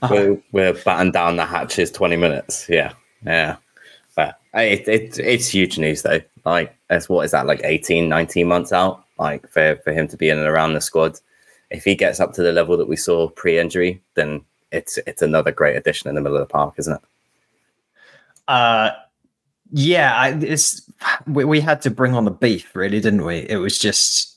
*laughs* we're, we're batting down the hatches 20 minutes. Yeah. Yeah. But it, it, it's huge news, though. Like, as what is that, like 18, 19 months out? Like, for, for him to be in and around the squad. If he gets up to the level that we saw pre injury, then it's it's another great addition in the middle of the park, isn't it? Uh, yeah, I, it's we, we had to bring on the beef, really, didn't we? It was just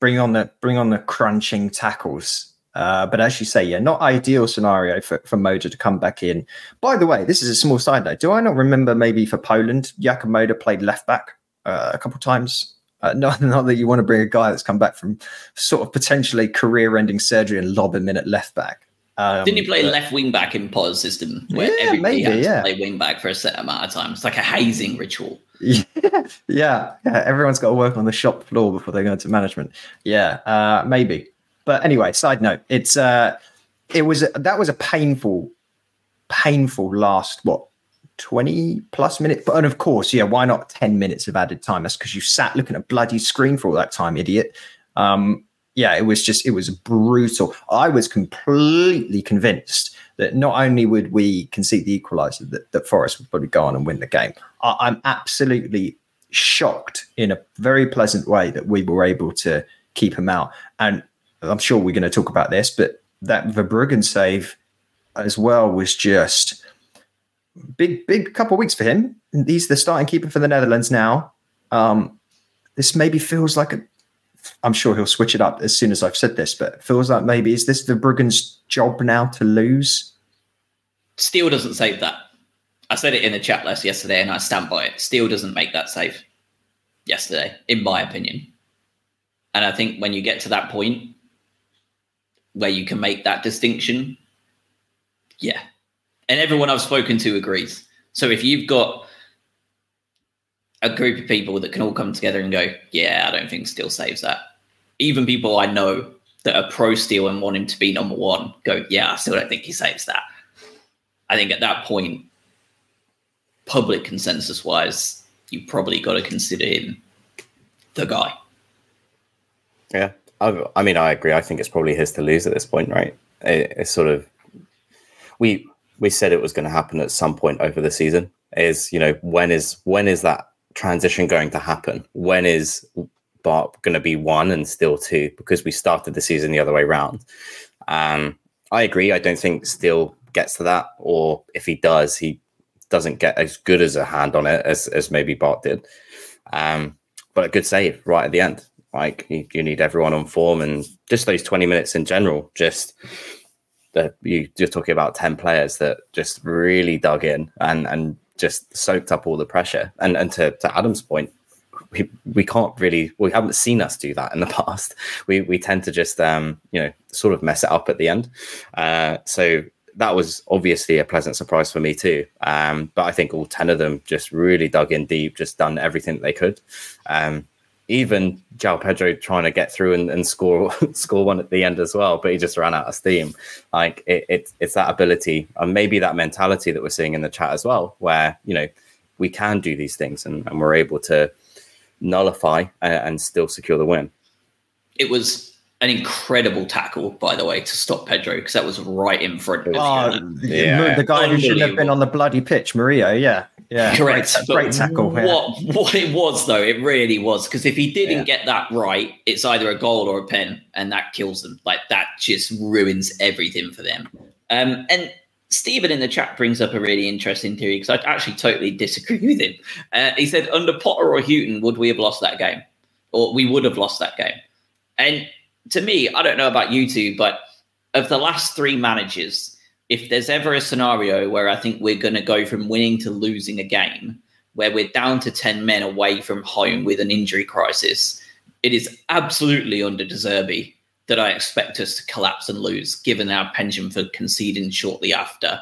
bring on the bring on the crunching tackles uh, but as you say, yeah, not ideal scenario for, for Moder to come back in. By the way, this is a small side note. Do I not remember maybe for Poland, Jakub Moder played left back uh, a couple of times? Uh, *laughs* not, not that you want to bring a guy that's come back from sort of potentially career ending surgery and lob him in at left back. Um, Didn't he play but- left wing back in Potter's system? Where Yeah, everybody maybe, to yeah. play wing back for a set amount of time. It's like a hazing ritual. *laughs* yeah, yeah, yeah. Everyone's got to work on the shop floor before they go into management. Yeah, uh, maybe. But anyway, side note, it's uh, it was that was a painful, painful last what twenty plus minutes. But and of course, yeah, why not ten minutes of added time? That's because you sat looking at a bloody screen for all that time, idiot. Um, yeah, it was just it was brutal. I was completely convinced that not only would we concede the equaliser, that, that Forest would probably go on and win the game. I, I'm absolutely shocked in a very pleasant way that we were able to keep him out. And I'm sure we're going to talk about this, but that Verbruggen save as well was just big, big couple of weeks for him. He's the starting keeper for the Netherlands now. Um, this maybe feels like a. I'm sure he'll switch it up as soon as I've said this, but feels like maybe is this Verbruggen's job now to lose? Steele doesn't save that. I said it in the chat list yesterday, and I stand by it. Steele doesn't make that save yesterday, in my opinion. And I think when you get to that point where you can make that distinction, yeah. And everyone I've spoken to agrees. So if you've got a group of people that can all come together and go, yeah, I don't think Steele saves that. Even people I know that are pro Steele and want him to be number one go, yeah, I still don't think he saves that. I think at that point, public consensus wise, you probably got to consider him the guy. Yeah, I, I mean, I agree. I think it's probably his to lose at this point, right? It, it's sort of we we said it was going to happen at some point over the season. Is you know when is when is that transition going to happen? When is Bart going to be one and still two? Because we started the season the other way round. Um, I agree. I don't think Steele gets to that, or if he does, he doesn't get as good as a hand on it as as maybe Bart did. Um, but a good save right at the end. Like you, you need everyone on form, and just those twenty minutes in general. Just that you, you're talking about ten players that just really dug in and and just soaked up all the pressure. And and to, to Adam's point, we, we can't really we haven't seen us do that in the *laughs* past. We we tend to just um you know sort of mess it up at the end. Uh, so that was obviously a pleasant surprise for me too. Um, but I think all ten of them just really dug in deep, just done everything they could. Um, even João Pedro trying to get through and, and score *laughs* score one at the end as well, but he just ran out of steam. Like it, it, it's that ability and maybe that mentality that we're seeing in the chat as well, where you know we can do these things and, and we're able to nullify and, and still secure the win. It was an incredible tackle, by the way, to stop Pedro because that was right in front of Oh, him. Yeah. the guy who shouldn't have been on the bloody pitch, Murillo. Yeah, yeah, Correct. Great, great But tackle. yeah. What what it was though, it really was because if he didn't Yeah. get that right, it's either a goal or a pen, and that kills them. Like that just ruins everything for them. Um, and Stephen in the chat brings up a really interesting theory because I actually totally disagree with him. Uh, he said, under Potter or Hughton, would we have lost that game, or we would have lost that game? And to me, I don't know about you two, but of the last three managers, if there's ever a scenario where I think we're going to go from winning to losing a game, where we're down to 10 men away from home with an injury crisis, it is absolutely under De Zerbi that I expect us to collapse and lose, given our pension for conceding shortly after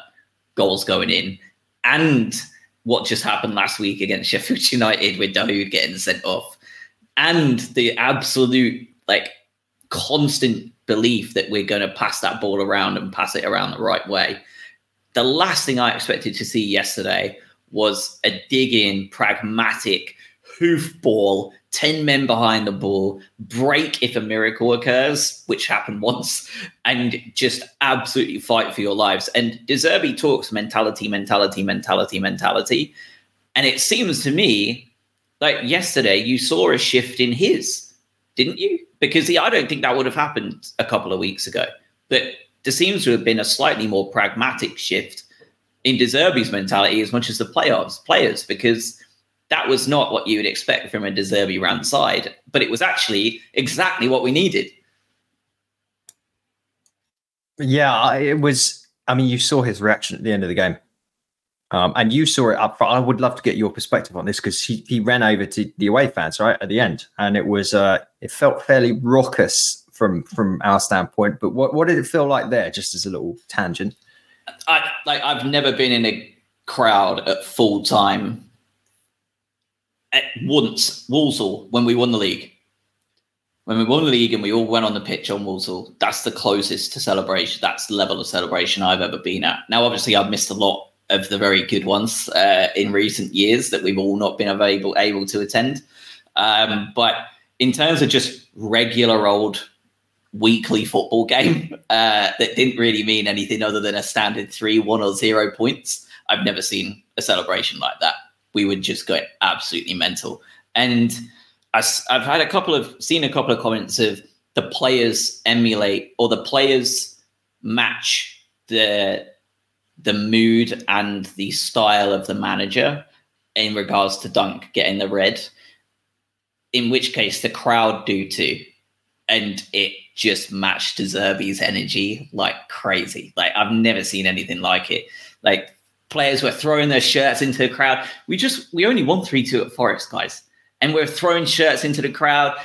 goals going in and what just happened last week against *laughs* Sheffield United with Dahoud getting sent off and the absolute like constant belief that we're going to pass that ball around and pass it around the right way. The last thing I expected to see yesterday was a dig in, pragmatic hoof ball, 10 men behind the ball, break if a miracle occurs, which happened *laughs* once, and just absolutely fight for your lives. And De Zerbi talks mentality, mentality, mentality, mentality. And it seems to me like yesterday you saw a shift in his, didn't you? Because he, I don't think that would have happened a couple of weeks ago. But there seems to have been a slightly more pragmatic shift in De Zerbi's mentality as much as the playoffs players, because that was not what you would expect from a Deserby ran side, but it was actually exactly what we needed. Yeah, it was. I mean, you saw his reaction at the end of the game, um, and you saw it up front. I would love to get your perspective on this because he, he ran over to the away fans right at the end, and it was uh, it felt fairly raucous from from our standpoint. But what what did it feel like there? Just as a little tangent. I like I've never been in a crowd at full time at once Walsall when we won the league. When we won the league and we all went on the pitch on Walsall, that's the closest to celebration. That's the level of celebration I've ever been at. Now, obviously, I've missed a lot of the very good ones uh, in recent years that we've all not been able able to attend. Um, but in terms of just regular old weekly football game *laughs* uh, that didn't really mean anything other than a standard three, one, or zero points, I've never seen a celebration like that. We would just go absolutely mental. And I, I've had a couple of seen a couple of comments of the players emulate or the players match the the mood and the style of the manager in regards to Dunk getting the red. In which case, the crowd do too, and it just matched De Zerbi's energy like crazy. Like I've never seen anything like it. Like players were throwing their shirts into the crowd. We just we only won three two at Forest, guys, and we're throwing shirts into the crowd.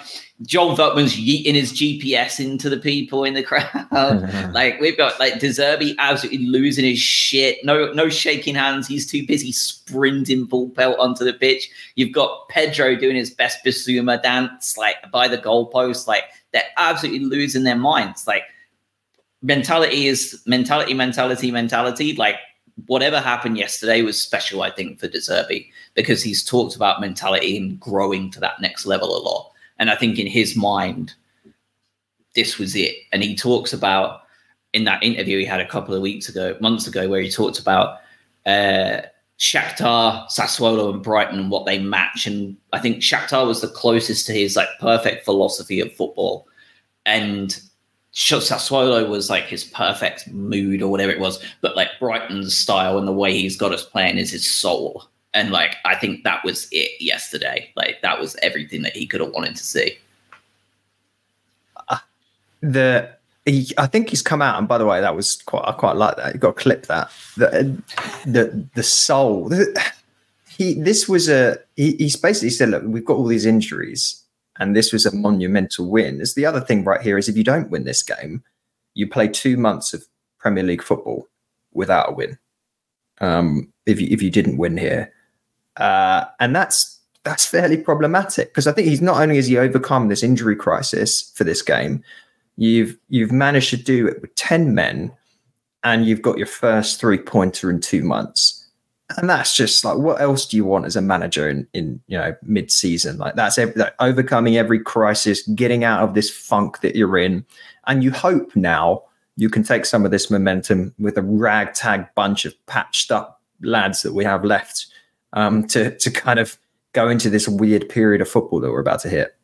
Joel Veltman's yeeting his GPS into the people in the crowd. *laughs* like we've got like De Zerbi absolutely losing his shit. No, no shaking hands. He's too busy sprinting full pelt onto the pitch. You've got Pedro doing his best Bissouma dance, like by the goalpost. Like they're absolutely losing their minds. Like mentality is mentality, mentality, mentality. Like whatever happened yesterday was special, I think, for De Zerbi because he's talked about mentality and growing to that next level a lot. And I think in his mind, this was it. And he talks about in that interview he had a couple of weeks ago, months ago, where he talked about uh, Shakhtar, Sassuolo, and Brighton and what they match. And I think Shakhtar was the closest to his like perfect philosophy of football, and Sassuolo was like his perfect mood or whatever it was. But like Brighton's style and the way he's got us playing is his soul. And like I think that was it yesterday. Like that was everything that he could have wanted to see. Uh, the he, I think he's come out, and by the way, that was quite I quite like that. You got to clip that. The the the soul. He this was a he, he's basically said, look, we've got all these injuries, and this was a monumental win. There's the other thing right here is if you don't win this game, you play two months of Premier League football without a win. Um, if you if you didn't win here, uh, and that's that's fairly problematic because I think he's not only has he overcome this injury crisis for this game, you've you've managed to do it with 10 men and you've got your first three pointer in two months. And that's just like what else do you want as a manager in, in you know mid season? Like that's every, like overcoming every crisis, getting out of this funk that you're in, and you hope now you can take some of this momentum with a ragtag bunch of patched up lads that we have left um, to to kind of go into this weird period of football that we're about to hit.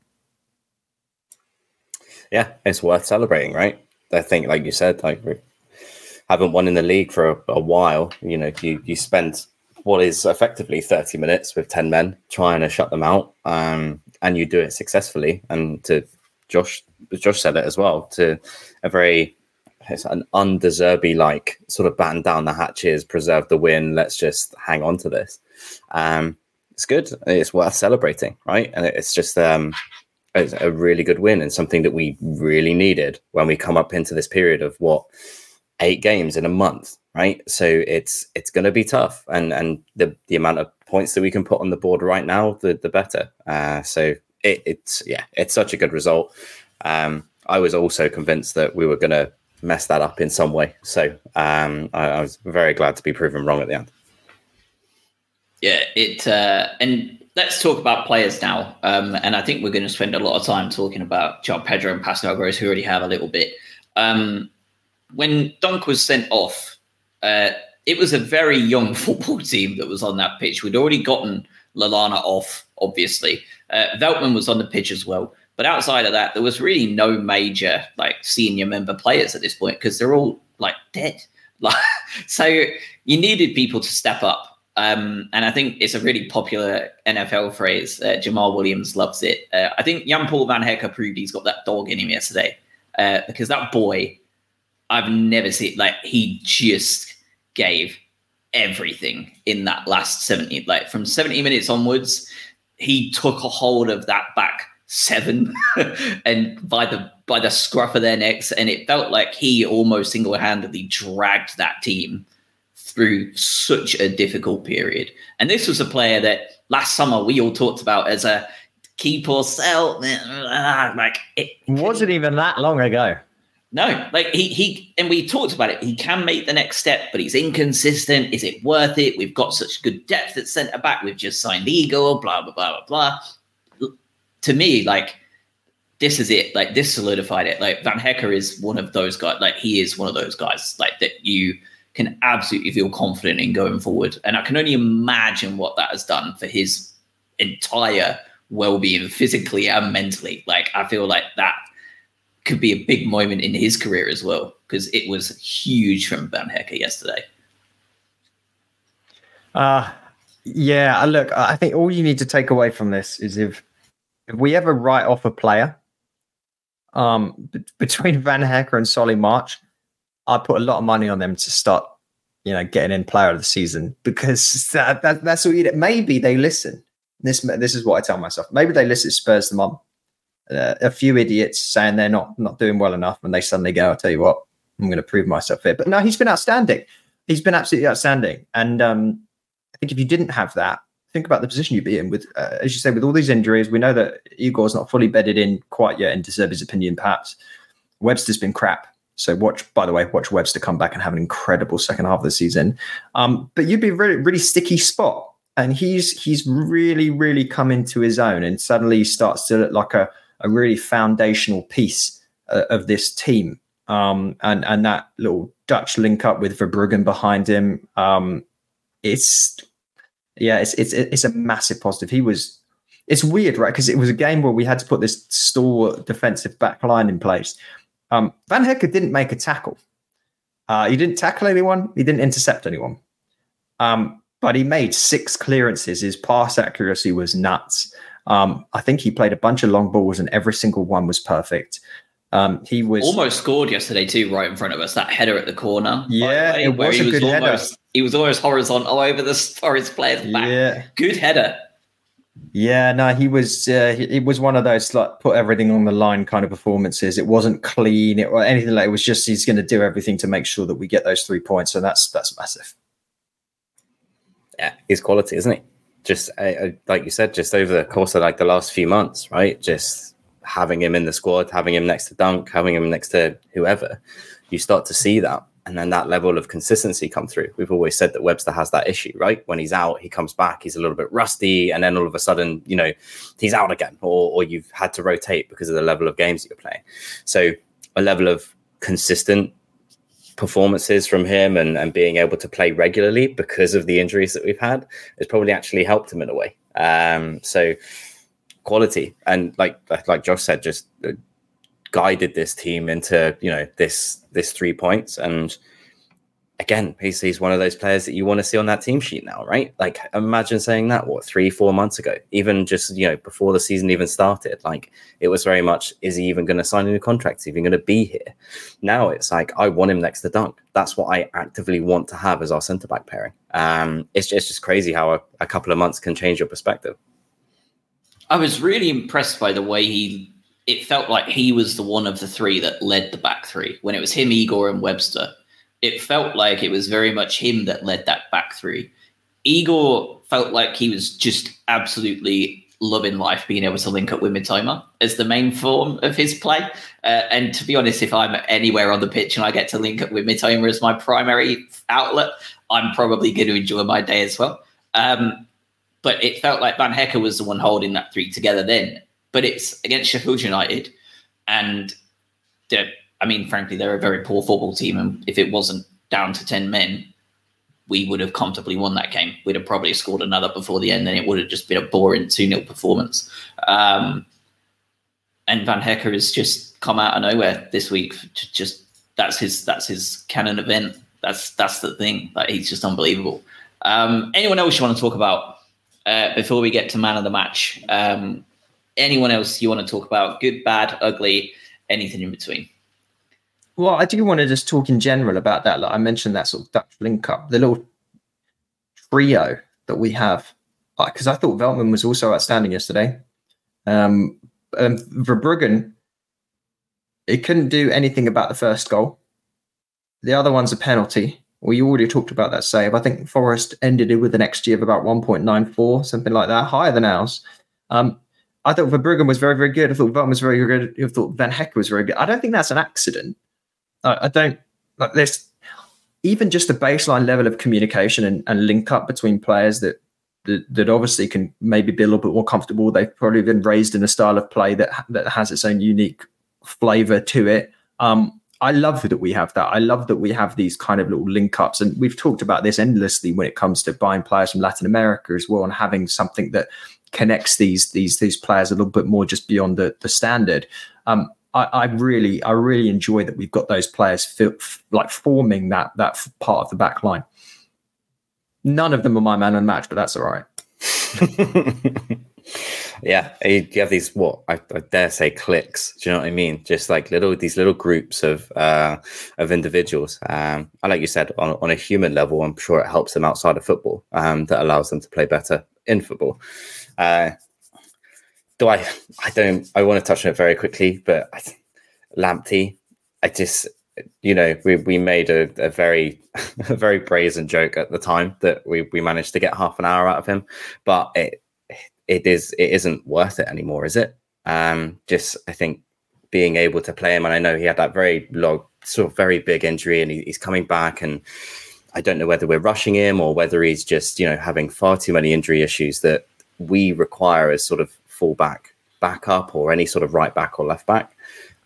Yeah, it's worth celebrating, right? I think, like you said, like we haven't won in the league for a, a while. You know, you you spend what is effectively 30 minutes with 10 men trying to shut them out um, and you do it successfully and to josh josh said it as well to a very it's an un like sort of batten down the hatches preserve the win let's just hang on to this um, it's good. It's worth celebrating, right? And it's just um, it's a really good win and something that we really needed when we come up into this period of what eight games in a month, right? So it's it's going to be tough, and and the the amount of points that we can put on the board right now, the the better. Uh, so it, it's yeah, it's such a good result. Um, I was also convinced that we were going to mess that up in some way. So um, I, I was very glad to be proven wrong at the end. Yeah, it uh, and let's talk about players now. Um, and I think we're going to spend a lot of time talking about João Pedro and Pascal Gross, who already have a little bit. Um, when Dunk was sent off, uh, it was a very young *laughs* football team that was on that pitch. We'd already gotten Lallana off, obviously. Uh, Veltman was on the pitch as well. But outside of that, there was really no major like senior member players at this point because they're all like dead. *laughs* Like, so you needed people to step up um, and I think it's a really popular NFL phrase. Uh, Jamaal Williams loves it. Uh, I think Jan Paul Van Hecke proved he's got that dog in him yesterday uh, because that boy, I've never seen, like, he just gave everything in that last 70, like from 70 minutes onwards. He took a hold of that back seven, *laughs* and by the by the scruff of their necks, and it felt like he almost single handedly dragged that team through such a difficult period. And this was a player that last summer we all talked about as a keep or sell. Like it wasn't even that long ago. No, like he he and we talked about it. He can make the next step, but he's inconsistent. Is it worth it? We've got such good depth at centre back. We've just signed Igor, blah blah blah blah blah. To me, like this is it. Like this solidified it. Like Van Hecke is one of those guys. Like he is one of those guys. Like that you can absolutely feel confident in going forward. And I can only imagine what that has done for his entire well-being, physically and mentally. Like I feel like that could be a big moment in his career as well because it was huge from Van Hecke yesterday. Uh yeah, look, I think all you need to take away from this is if if we ever write off a player um b- between *laughs* Van Hecke and Solly March, I put a lot of money on them to start, you know, getting in player of the season because *laughs* that, that that's all you need. Maybe they listen. This this is what I tell myself. Maybe they listen Spurs them on uh, a few idiots saying they're not not doing well enough, and they suddenly go, "I'll tell you what, I'm going to prove myself here." But no, he's been outstanding. He's been absolutely outstanding, and um, I think if you didn't have that, think about the position you'd be in with, uh, as you say, with all these injuries. We know that Igor's not fully bedded in quite yet, in De Zerbi's opinion, perhaps. Webster's been crap. So watch, by the way, watch Webster come back and have an incredible second half of the season. Um, but you'd be really, really sticky spot. And he's he's really, really come into his own and suddenly starts to look like a a really foundational piece uh, of this team. Um, and and that little Dutch link up with Verbruggen behind him, um, it's yeah, it's it's it's a massive positive. He was. It's weird, right? Because it was a game where we had to put this stalwart defensive back line in place. Um, Van Hecke didn't make a tackle. Uh, he didn't tackle anyone. He didn't intercept anyone. Um, but he made six clearances. His pass accuracy was nuts. Um, I think he played a bunch of long balls and every single one was perfect. Um, he was almost scored yesterday too, right in front of us. That header at the corner. Yeah, way, it was a was good almost, header. He was almost horizontal over the Forest player's back. Yeah, good header. Yeah, no, he was. Uh, he, it was one of those like put everything on the line kind of performances. It wasn't clean it, or anything like. It was just he's going to do everything to make sure that we get those three points, and that's that's massive. Yeah, he's quality, isn't he? Just uh, like you said, just over the course of like the last few months, right? Just having him in the squad, having him next to Dunk, having him next to whoever, you start to see that. And then that level of consistency come through. We've always said that Webster has that issue, right? When he's out, he comes back, he's a little bit rusty, and then all of a sudden, you know, he's out again, or, or you've had to rotate because of the level of games that you're playing. So a level of consistent performances from him and, and being able to play regularly because of the injuries that we've had has probably actually helped him in a way. Um, so quality and like like Josh said, just uh, guided this team into you know this this three points and again, he's, he's one of those players that you want to see on that team sheet now, right? Like, imagine saying that, what, three, four months ago, even just, you know, before the season even started. Like, it was very much, is he even going to sign a new contract? Is he even going to be here? Now it's like, I want him next to Dunk. That's what I actively want to have as our centre back pairing. Um, it's, it's just crazy how a, a couple of months can change your perspective. I was really impressed by the way he it felt like he was the one of the three that led the back three when it was him, Igor, and Webster it felt like it was very much him that led that back three. Igor felt like he was just absolutely loving life, being able to link up with Mitoma as the main form of his play. Uh, and to be honest, if I'm anywhere on the pitch and I get to link up with Mitoma as my primary outlet, I'm probably going to enjoy my day as well. Um, but it felt like Van Hecke was the one holding that three together then. But it's against Sheffield United, and the I mean, frankly, they're a very poor football team, and if it wasn't down to ten men, we would have comfortably won that game. We'd have probably scored another before the end, and it would have just been a boring 2 0 performance. Um, and Van Hecke has just come out of nowhere this week. Just that's his that's his canon event. That's that's the thing. Like he's just unbelievable. Um, anyone else you want to talk about uh, before we get to man of the match? Um, anyone else you want to talk about? Good, bad, ugly, anything in between? Well, I do want to just talk in general about that. Like I mentioned that sort of Dutch link up, the little trio that we have. Because I thought Veltman was also outstanding yesterday. Um, um, Verbruggen, it couldn't do anything about the first goal. The other one's a penalty. We already talked about that save. I think Forest ended it with an XG of about 1.94, something like that, higher than ours. Um, I thought Verbruggen was very, very good. I thought Van was very good. I thought Van Heck was very good. I don't think that's an accident. I, don't like this. Even just the baseline level of communication and, and link up between players that, that that obviously can maybe be a little bit more comfortable. They've probably been raised in a style of play that that has its own unique flavor to it. Um, I love that we have that. I love that we have these kind of little link ups. And we've talked about this endlessly when it comes to buying players from Latin America as well and having something that connects these these these players a little bit more just beyond the, the standard. Um, I, I, really I really enjoy that we've got those players feel, like forming that that part of the back line. None of them are my man on match, but that's all right. *laughs* yeah, you have these what I, I, dare say clicks. Do you know what I mean? Just like little these little groups of uh, of individuals. Um, and like you said, on on a human level, I'm sure it helps them outside of football. Um, that allows them to play better in football. Uh, do I? I don't. I want to touch on it very quickly, but I, Lamptey, I just you know, we, we made a, a very *laughs* a very brazen joke at the time that we, we managed to get half an hour out of him, but it it is it isn't worth it anymore, is it? Um, just I think being able to play him, and I know he had that very long, sort of very big injury, and he, he's coming back, and I don't know whether we're rushing him or whether he's just you know having far too many injury issues that we require as sort of fullback backup or any sort of right back or left back.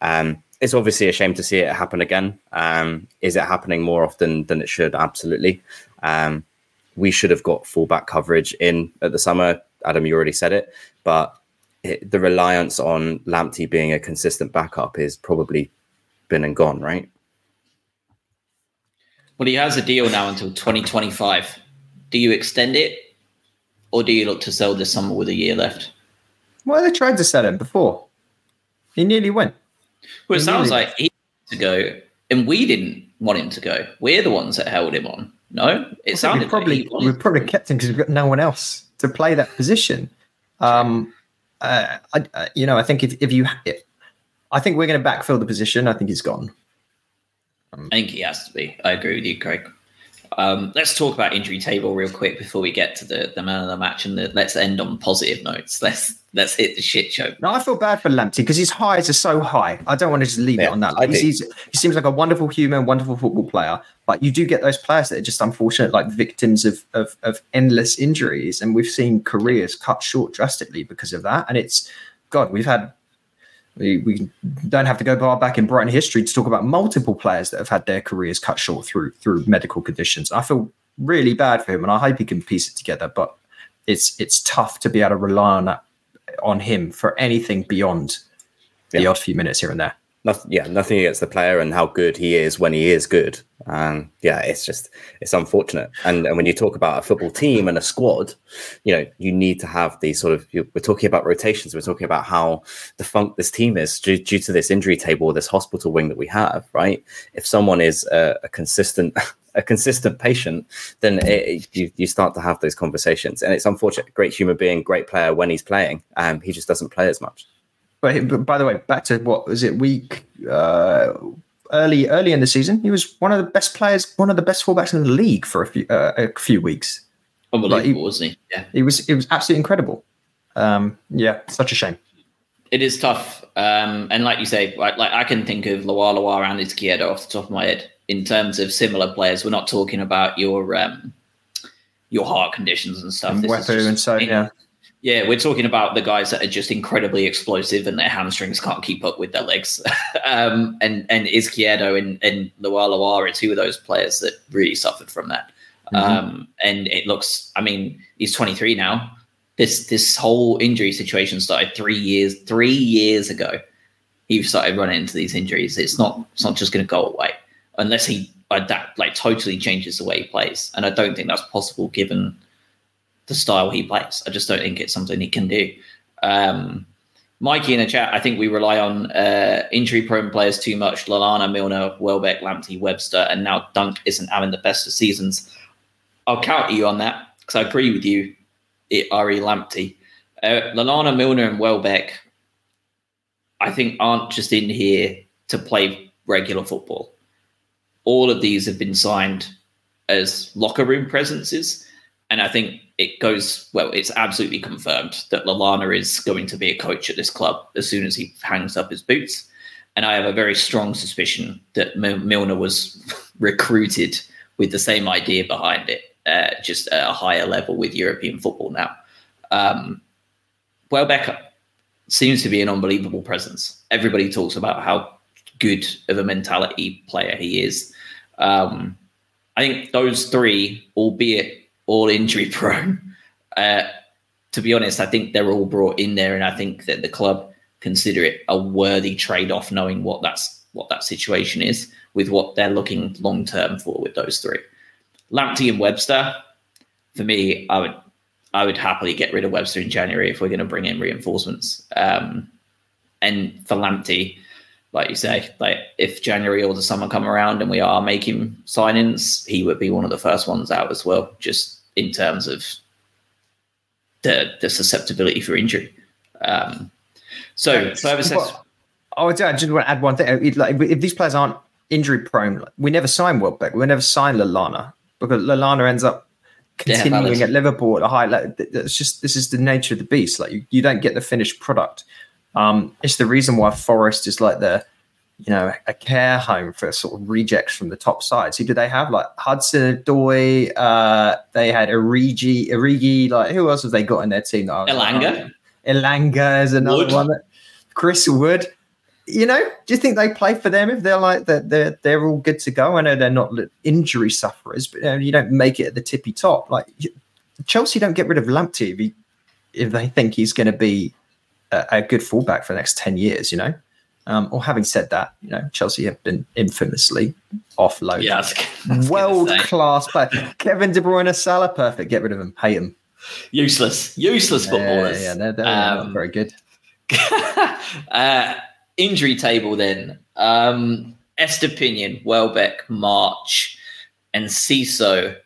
Um, it's obviously a shame to see it happen again. Um, is it happening more often than it should? Absolutely. Um, we should have got fullback coverage in at the summer. Adam, you already said it, but it, the reliance on Lamptey being a consistent backup is probably been and gone, right? Well, he has a deal now until 2025. Do you extend it or do you look to sell this summer with a year left? Well, they tried to sell him before. He nearly went. Well, it sounds like he to go, and we didn't want him to go. We're the ones that held him on. No, it sounded we probably like we probably kept him because we've got no one else to play that position. Um, uh, I, uh, you know, I think if, if you, I think we're going to backfill the position. I think he's gone. Um, I think he has to be. I agree with you, Craig. Um, let's talk about injury table real quick before we get to the, the man of the match, and the, let's end on positive notes. Let's let's hit the shit show. No, I feel bad for Lamptey because his highs are so high. I don't want to just leave yeah, it on that. Like, he seems like a wonderful human, wonderful football player, but you do get those players that are just unfortunate, like victims of, of, of endless injuries, and we've seen careers cut short drastically because of that. And it's God, we've had we, we don't have to go far back in Brighton history to talk about multiple players that have had their careers cut short through through medical conditions. I feel really bad for him, and I hope he can piece it together. But it's it's tough to be able to rely on that on him for anything beyond yeah. the odd few minutes here and there nothing, yeah, nothing against the player and how good he is when he is good. Um, yeah, it's just it's unfortunate. And, and when you talk about a football team and a squad, you know, you need to have these sort of. We're talking about rotations. We're talking about how defunct this team is due, due to this injury table, this hospital wing that we have. Right? If someone is a, a consistent. *laughs* a consistent patient, then it, you, you start to have those conversations. And it's unfortunate. Great human being, great player when he's playing. Um, he just doesn't play as much. But, by the way, back to what was it? Week uh, early early in the season, he was one of the best players, one of the best fullbacks in the league for a few uh, a few weeks. Unbelievable, like he, wasn't he? Yeah, he was. It was absolutely incredible. Um, yeah, such a shame. It is tough, um, and like you say, like, like I can think of Loa and Izquierdo off the top of my head in terms of similar players. We're not talking about your um, your heart conditions and stuff. And and so yeah. Yeah, we're talking about the guys that are just incredibly explosive and their hamstrings can't keep up with their legs. *laughs* um, and and Izquierdo and, and Loa are two of those players that really suffered from that. Mm-hmm. Um, and it looks, I mean, he's 23 now. This this whole injury situation started three years three years ago. He started running into these injuries. It's not it's not just going to go away unless he adapt like totally changes the way he plays. And I don't think that's possible given the style he plays. I just don't think it's something he can do. Um, Mikey in the chat, I think we rely on uh, injury prone players too much. Lallana, Milner, Welbeck, Lamptey, Webster, and now Dunk isn't having the best of seasons. I'll counter you on that because I agree with you, it, Ari Lamptey. Uh, Lallana, Milner, and Welbeck I think aren't just in here to play regular football. All of these have been signed as locker room presences. And I think it goes, well, it's absolutely confirmed that Lallana is going to be a coach at this club as soon as he hangs up his boots. And I have a very strong suspicion that Milner was *laughs* recruited with the same idea behind it, uh, just at a higher level with European football now. Um, Welbeck seems to be an unbelievable presence. Everybody talks about how good of a mentality player he is. Um, I think those three, albeit all injury prone, uh, to be honest, I think they're all brought in there, and I think that the club consider it a worthy trade off, knowing what that's what that situation is with what they're looking long term for with those three. Lamptey and Webster, for me, I would I would happily get rid of Webster in January if we're going to bring in reinforcements. Um, and for Lamptey, like you say, like if January or the summer come around and we are making signings, he would be one of the first ones out as well, just in terms of the the susceptibility for injury. Um, so further says, oh, I just want to add one thing. Like, if these players aren't injury prone, we never sign Welbeck. We never sign Lallana because Lallana ends up continuing yeah, at Liverpool at a high level. It's just this is the nature of the beast. Like you, you don't get the finished product. Um, it's the reason why Forest is like the, you know, a care home for sort of rejects from the top sides. Who do they have? Like Hudson Odoi. Uh, they had Origi, Origi. Like who else have they got in their team? That Elanga. Elanga is another Wood. one. That, Chris Wood you know, do you think they play for them if they're like that? They're, they're all good to go. I know they're not injury sufferers, but you, know, you don't make it at the tippy top. Like Chelsea don't get rid of Lamptey if, he, if they think he's going to be a, a, good fullback for the next ten years. You know, um, or having said that, you know, Chelsea have been infamously offloaded. Yes, world class player. Kevin De Bruyne, Salah, perfect. Get rid of him. Hate him. Useless, useless footballers. Yeah, yeah they're, they're um, not very good. *laughs* uh, injury table then. Um, Estupiñán, Welbeck, March, and Ciso.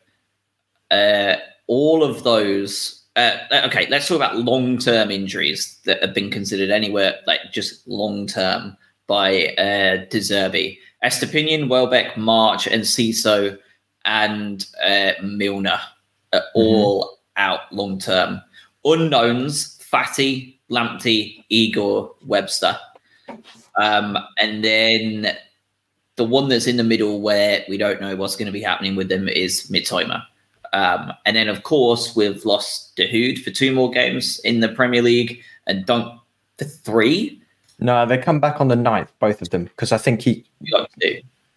Uh, all of those. Uh, okay, let's talk about long-term injuries that have been considered anywhere like just long-term by uh, De Zerbi. Welbeck, March, and Ciso, and uh, Milner are mm-hmm. all out long-term. Unknowns: Fati, Lamptey, Igor, Webster. Um, and then the one that's in the middle where we don't know what's going to be happening with them is Mitoma. Um, and then, of course, we've lost Dahoud for two more games in the Premier League and Dunk for three. No, they come back on the ninth, both of them, because I think he.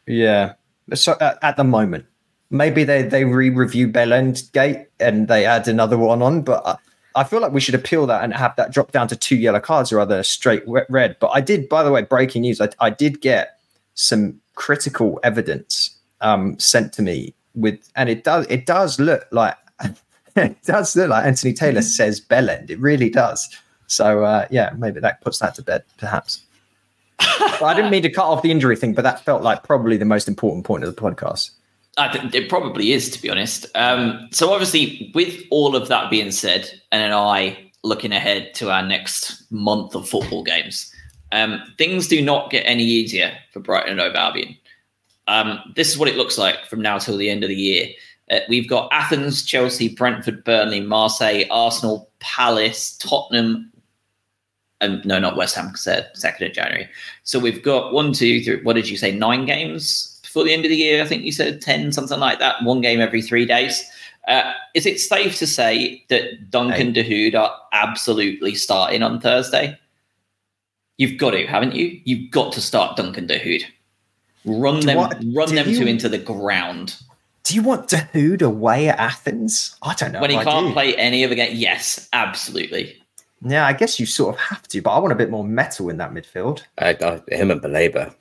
Yeah. So uh, at the moment, maybe they they re-review Bellend Gate and they add another one on, but uh, I feel like we should appeal that and have that drop down to two yellow cards rather than straight red. But I did, by the way, breaking news. I, I did get some critical evidence um, sent to me with, and it does it does look like *laughs* it does look like Anthony Taylor mm-hmm. says Bellend. It really does. So uh, yeah, maybe that puts that to bed, perhaps. *laughs* I didn't mean to cut off the injury thing, but that felt like probably the most important point of the podcast. I think it probably is, to be honest. Um, so, obviously, with all of that being said, and an eye looking ahead to our next month of football games, um, things do not get any easier for Brighton and Hove Albion. Um, this is what it looks like from now till the end of the year. Uh, we've got Athens, Chelsea, Brentford, Burnley, Marseille, Arsenal, Palace, Tottenham. Um, no, not West Ham, because they're second of January. So we've got one, two, three. What did you say? Nine games before the end of the year. I think you said 10, something like that, one game every three days. Uh, is it safe to say that Duncan hey. Dahoud are absolutely starting on Thursday? You've got to, haven't you? You've got to start Duncan Dahoud. Run them, what, run them you, two into the ground. Do you want Dahoud away at Athens? I don't know. When he can't play any other game, yes, absolutely. Yeah, I guess you sort of have to, but I want a bit more metal in that midfield. Uh, uh, him and Baleba,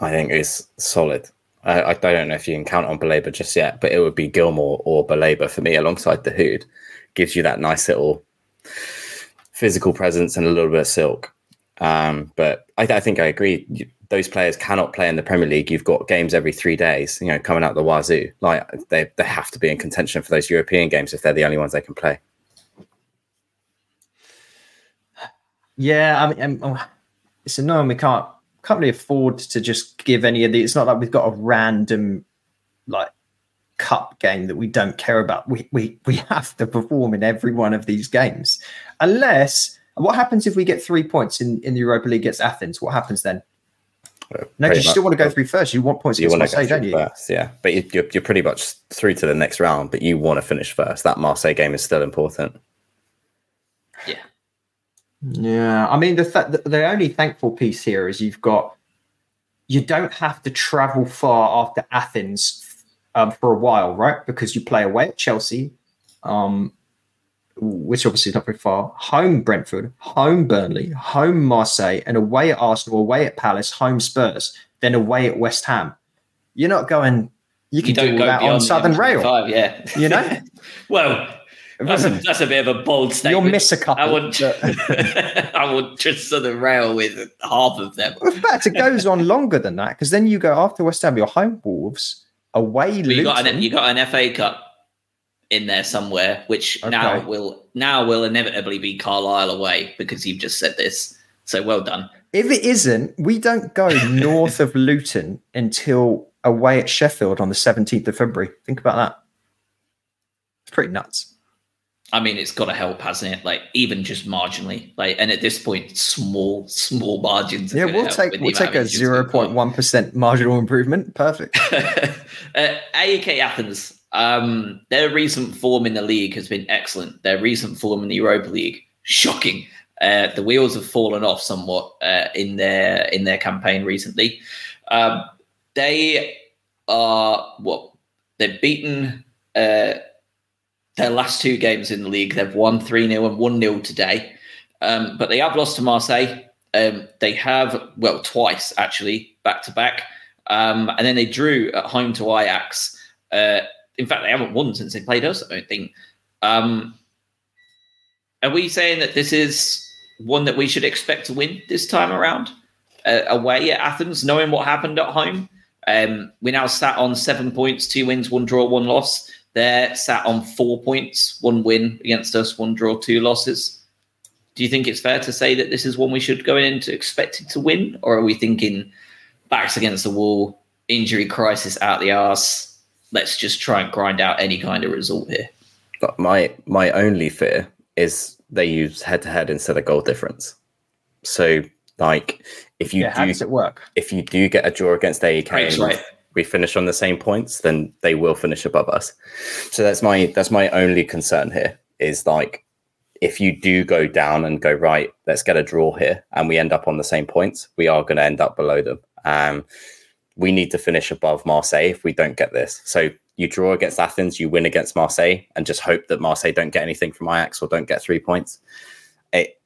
I think, is solid. I, I don't know if you can count on Baleba just yet, but it would be Gilmour or Baleba for me alongside Dahoud. Gives you that nice little physical presence and a little bit of silk. Um, but I, I, think I agree. Those players cannot play in the Premier League. You've got games every three days, you know, coming out the wazoo. Like they, they have to be in contention for those European games if they're the only ones they can play. Yeah, I mean, um, it's annoying. We can't can't really afford to just give any of the. It's not like we've got a random like cup game that we don't care about. We we we have to perform in every one of these games, unless. What happens if we get three points in, in the Europa League against Athens? What happens then? Uh, No, pretty because you still want to go through first. You want points You against want to Marseille, go don't you? first, yeah. But you, you're, you're pretty much through to the next round, but you want to finish first. That Marseille game is still important. Yeah. Yeah, I mean the th- the- the only thankful piece here is you've got you don't have to travel far after Athens um, for a while, right? Because you play away at Chelsea, um, which obviously is not very far. Home Brentford, home Burnley, home Marseille, and away at Arsenal, away at Palace, home Spurs, then away at West Ham. You're not going. You can do all that on Southern Rail. M25, yeah. You know? *laughs* well, that's a, that's a bit of a bold *laughs* You'll statement. miss a couple. I would, but- *laughs* I would just Southern Rail with half of them. In fact, it goes on longer than that because then you go after West Ham, you're home Wolves, away you got an you got an FA Cup in there somewhere, which now will now will inevitably be Carlisle away because you've just said this. So well done. if it isn't, we don't go *laughs* north of Luton until away at Sheffield on the 17th of February. Think about that. It's pretty nuts. I mean, it's got to help, hasn't it? Like even just marginally. Like, and at this point, small small margins. Yeah, we'll take we'll take a injuries we've got. 0.1% marginal improvement. Perfect. *laughs* uh, AEK Athens, um, their recent form in the league has been excellent. Their recent form in the Europa League, shocking. Uh, the wheels have fallen off somewhat uh, in their in their campaign recently. Um, they are what they've beaten uh, their last two games in the league. They've won three 0 and one 0 today, um, but they have lost to Marseille. Um, they have well twice actually back to back. Um, and then they drew at home to Ajax. Uh, in fact, they haven't won since they played us. I don't think. Um, are we saying that this is one that we should expect to win this time around uh, away at Athens, knowing what happened at home? Um, we now sat on seven points, two wins, one draw, one loss. They're sat on four points, one win against us, one draw, two losses. Do you think it's fair to say that this is one we should go into expecting to win, or are we thinking backs against the wall, injury crisis out the arse? Let's just try and grind out any kind of result here. But my my only fear is they use head to head instead of goal difference. So like if you yeah, how do does it work? if you do get a draw against AEK Craig's and right. we finish on the same points, then they will finish above us. So that's my that's my only concern here is like if you do go down and go right, let's get a draw here, and we end up on the same points, we are going to end up below them. Um, we need to finish above Marseille if we don't get this. So you draw against Athens, you win against Marseille, and just hope that Marseille don't get anything from Ajax or don't get three points. It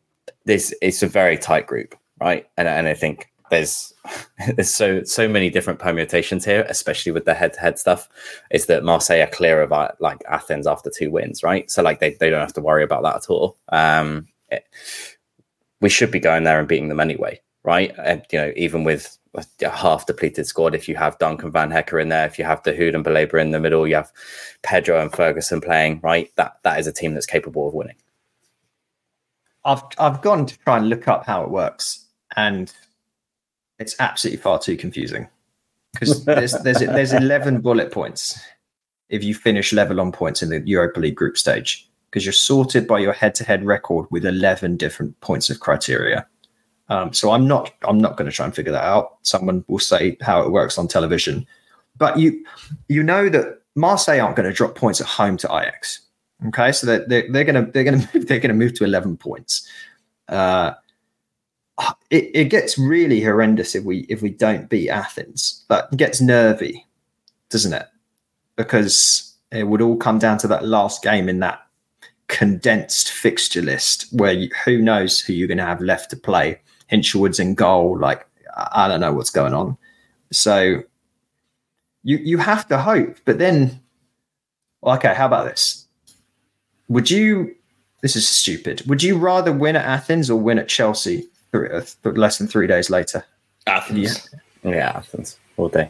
this it's a very tight group, right? And and I think there's *laughs* there's so so many different permutations here, especially with the head to head stuff. Is that Marseille are clear of uh, like Athens after two wins, right? So like they, they don't have to worry about that at all. Um, it- we should be going there and beating them anyway, right? And you know, even with half depleted squad, if you have Duncan Van Hecke in there, if you have Dahoud and Baleba in the middle, you have Pedro and Ferguson playing, right? That that is a team that's capable of winning. I've I've gone to try and look up how it works, and it's absolutely far too confusing because *laughs* there's there's there's eleven bullet points if you finish level on points in the Europa League group stage because you're sorted by your head-to-head record with eleven different points of criteria. Um, so I'm not I'm not going to try and figure that out. Someone will say how it works on television, but you you know that Marseille aren't going to drop points at home to Ajax. Okay, so they're they're, they're gonna they're gonna *laughs* move, they're gonna move to eleven points. Uh, it, it gets really horrendous if we if we don't beat Athens. But it gets nervy, doesn't it? Because it would all come down to that last game in that condensed fixture list where you, who knows who you're going to have left to play. Hinchwood's in goal. Like I I don't know what's going on. So you you have to hope, but then okay, how about this? Would you? This is stupid. Would you rather win at Athens or win at Chelsea three, uh, th- less than three days later? Athens. Yeah, Athens all day.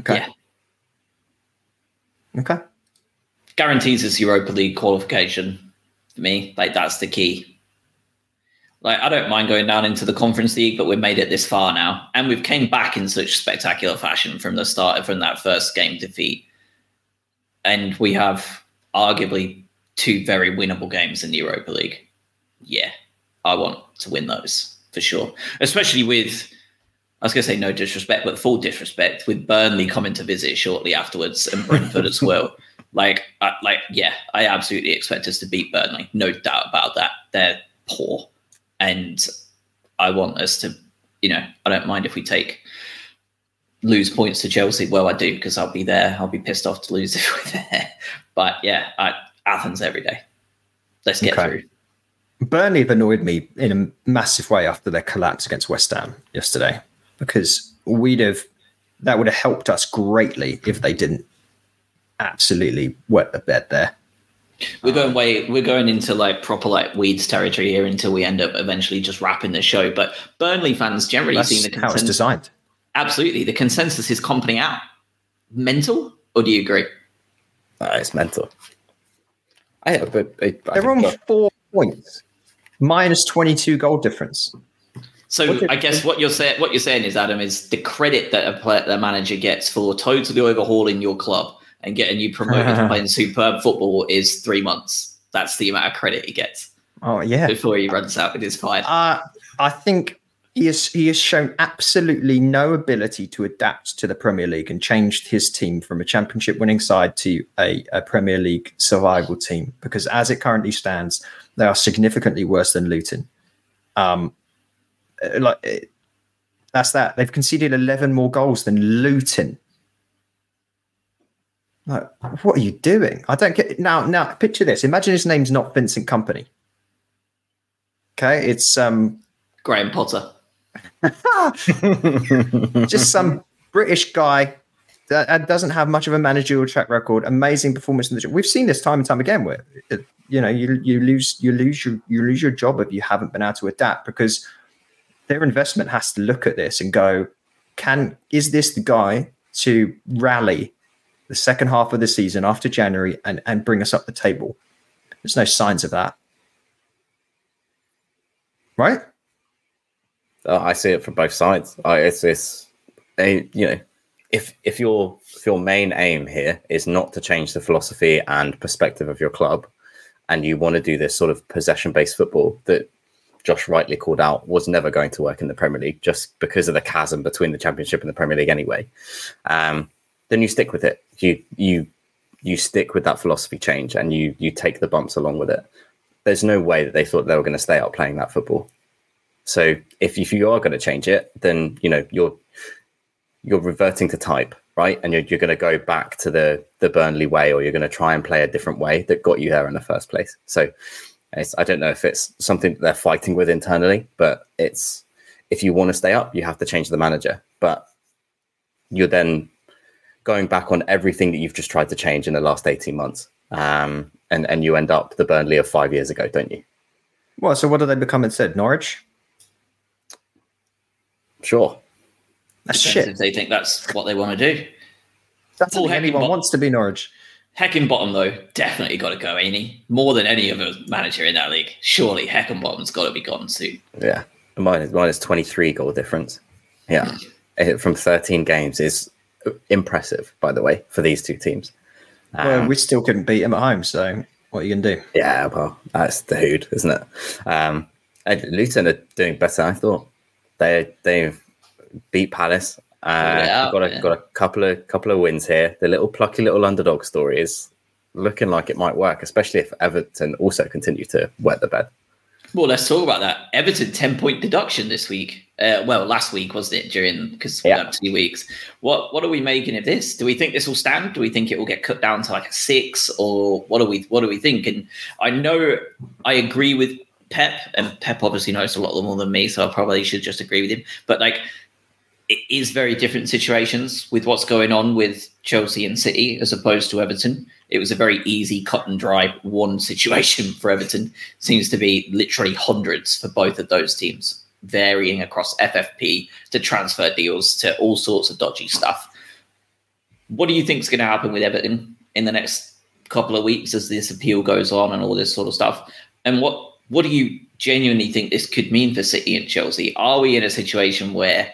Okay. Yeah. Okay. Guarantees us Europa League qualification for me. Like that's the key. Like I don't mind going down into the conference league, but we've made it this far now, and we've came back in such spectacular fashion from the start from that first game defeat, and we have arguably two very winnable games in the Europa League. Yeah, I want to win those for sure, especially with. I was going to say no disrespect, but full disrespect with Burnley coming to visit shortly afterwards and Brentford as well. *laughs* Like, I, like, yeah, I absolutely expect us to beat Burnley, no doubt about that. They're poor, and I want us to, you know, I don't mind if we take lose points to Chelsea. Well, I do because I'll be there. I'll be pissed off to lose *laughs* if we're there. But yeah, I, Athens every day. Let's get Okay. through. Burnley have annoyed me in a massive way after their collapse against West Ham yesterday because we'd have that would have helped us greatly if they didn't absolutely wet the bed there. We're going way. We're going into like proper like weeds territory here until we end up eventually just wrapping the show. But Burnley fans generally That's seem the how it's consensus. designed. Absolutely, the consensus is Kompany out. Mental, or do you agree? Uh, it's mental. I, but I, I They're think- on four points, minus twenty-two goal difference. So I guess what you're saying, what you're saying is, Adam, is the credit that a player, the manager gets for totally overhauling your club and getting you promoted to *laughs* playing superb football is three months. That's the amount of credit he gets Oh yeah, before he runs out with his five. Uh, I think he has he has shown absolutely no ability to adapt to the Premier League and changed his team from a championship winning side to a, a Premier League survival team because as it currently stands, they are significantly worse than Luton. Um, like that's that they've conceded eleven more goals than Luton. Like, what are you doing? I don't get now. Now, picture this. Imagine his name's not Vincent Kompany. Okay, it's um Graham Potter. *laughs* just some British guy that doesn't have much of a managerial track record. Amazing performance in the job. We've seen this time and time again. Where uh, you know you you lose you lose your you lose your job if you haven't been able to adapt because their investment has to look at this and go, can is this the guy to rally the second half of the season after January and and bring us up the table? There's no signs of that, right? Uh, I see it from both sides. I, it's this, you know, if if your if your main aim here is not to change the philosophy and perspective of your club, and you want to do this sort of possession based football that Josh rightly called out was never going to work in the Premier League just because of the chasm between the Championship and the Premier League anyway, um, then you stick with it. You you you stick with that philosophy change and you you take the bumps along with it. There's no way that they thought they were going to stay out playing that football. So if, if you are going to change it, then you know you're you're reverting to type, right? And you're, you're going to go back to the the Burnley way, or you're going to try and play a different way that got you there in the first place. So I don't know if it's something that they're fighting with internally, but it's if you want to stay up, you have to change the manager. But you're then going back on everything that you've just tried to change in the last 18 months. Um, and, and you end up the Burnley of five years ago, don't you? Well, so what do they become instead? Norwich? Sure. That's shit. If they think that's what they want to do. That's all anyone Heckingbottom. wants to be Norwich. Heckingbottom, though, definitely got to go, ain't he? More than any other manager in that league. Surely Heckingbottom's got to be gone soon. Yeah, mine is mine is twenty three goal difference. Yeah, Eh, from thirteen games is impressive, by the way, for these two teams. well, Um, we still couldn't beat them at home, so what are you gonna do? yeah, well, that's the hood, isn't it? Um, Luton are doing better. than I thought they they've beat Palace. Uh, out, got a yeah. got a couple of couple of wins here. The little plucky little underdog story is looking like it might work, especially if Everton also continue to wet the bed. Well, let's talk about that. Everton 10 point deduction this week. Uh, well, last week, wasn't it? During because we Yeah. had two weeks. What what are we making of this? Do we think this will stand? Do we think it will get cut down to like a six? Or what do we what do we think? And I know I agree with Pep, and Pep obviously knows a lot more than me, so I probably should just agree with him. But like it is very different situations with what's going on with Chelsea and City as opposed to Everton. It was a very easy cut and dry one situation *laughs* for Everton. Seems to be literally hundreds for both of those teams, varying across FFP to transfer deals to all sorts of dodgy stuff. What do you think is going to happen with Everton in the next couple of weeks as this appeal goes on and all this sort of stuff? And what what do you genuinely think this could mean for City and Chelsea? Are we in a situation where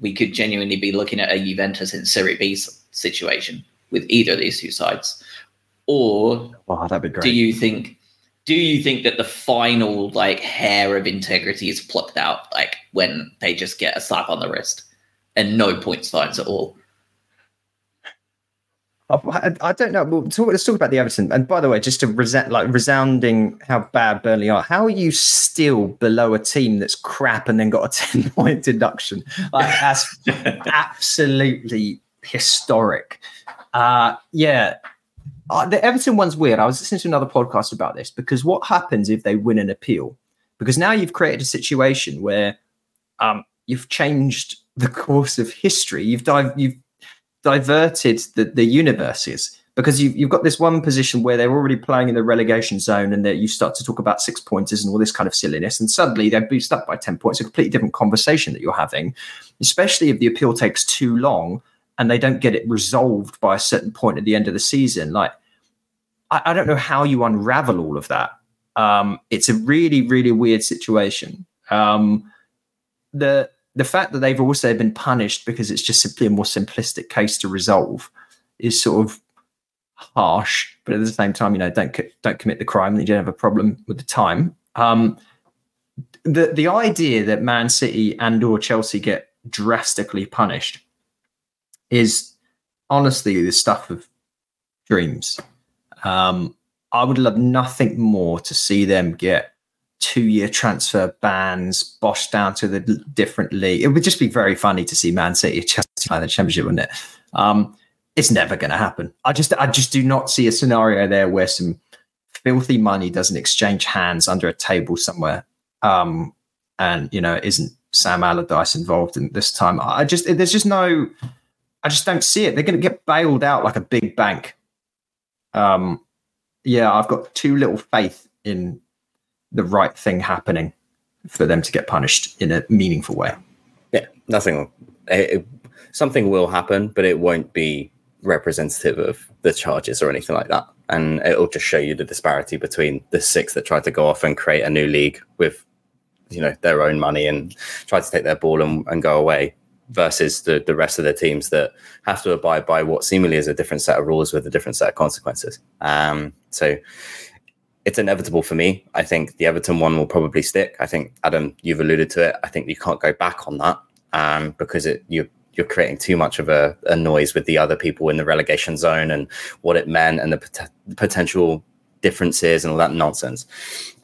we could genuinely be looking at a Juventus in Serie B situation with either of these two sides? Or wow, that'd be great. do you think do you think that the final like hair of integrity is plucked out like when they just get a slap on the wrist and no points fines at all? I, I don't know. We'll talk, let's talk about the Everton. And by the way, just to resent, like resounding how bad Burnley are. How are you still below a team that's crap and then got a *laughs* ten point deduction? Like that's *laughs* absolutely historic. Uh, yeah, uh, the Everton one's weird. I was listening to another podcast about this because what happens if they win an appeal? Because now you've created a situation where um, you've changed *laughs* the course of history. You've dive, you've diverted the, the universes because you, you've got this one position where they're already playing in the relegation zone and that you start to talk about six pointers and all this kind of silliness and suddenly they're boosted up by 10 points a completely different conversation that you're having especially if the appeal takes too long and they don't get it resolved by a certain point at the end of the season like i, I don't know how you unravel all of that um, it's a really really weird situation um, the the fact that they've also been punished because it's just simply a more simplistic case to resolve is sort of harsh. But at the same time, you know, don't don't commit the crime, and you don't have a problem with the time. Um, the the idea that Man City and or Chelsea get drastically punished is honestly the stuff of dreams. Um, I would love nothing more to see them get two year transfer bans, Bosch down to the different league. It would just be very funny to see Man City Chelsea in the championship, wouldn't it? Um, it's never going to happen. I just, I just do not see a scenario there where some filthy money doesn't exchange hands under a table somewhere, um, and you know, isn't Sam Allardyce involved in this time? I just, there's just no, I just don't see it. They're going to get bailed out like a big bank. Um, yeah, I've got too little faith in the right thing happening for them to get punished in a meaningful way. Yeah, nothing. It, something will happen, but it won't be representative of the charges or anything like that. And it'll just show you the disparity between the six that tried to go off and create a new league with, you know, their own money and try to take their ball and, and go away versus the, the rest of the teams that have to abide by what seemingly is a different set of rules with a different set of consequences. Um, so it's inevitable for me. I think the Everton one will probably stick. I think Adam, you've alluded to it. I think you can't go back on that um, because it you you're creating too much of a, a, noise with the other people in the relegation zone and what it meant and the pot- potential differences and all that nonsense.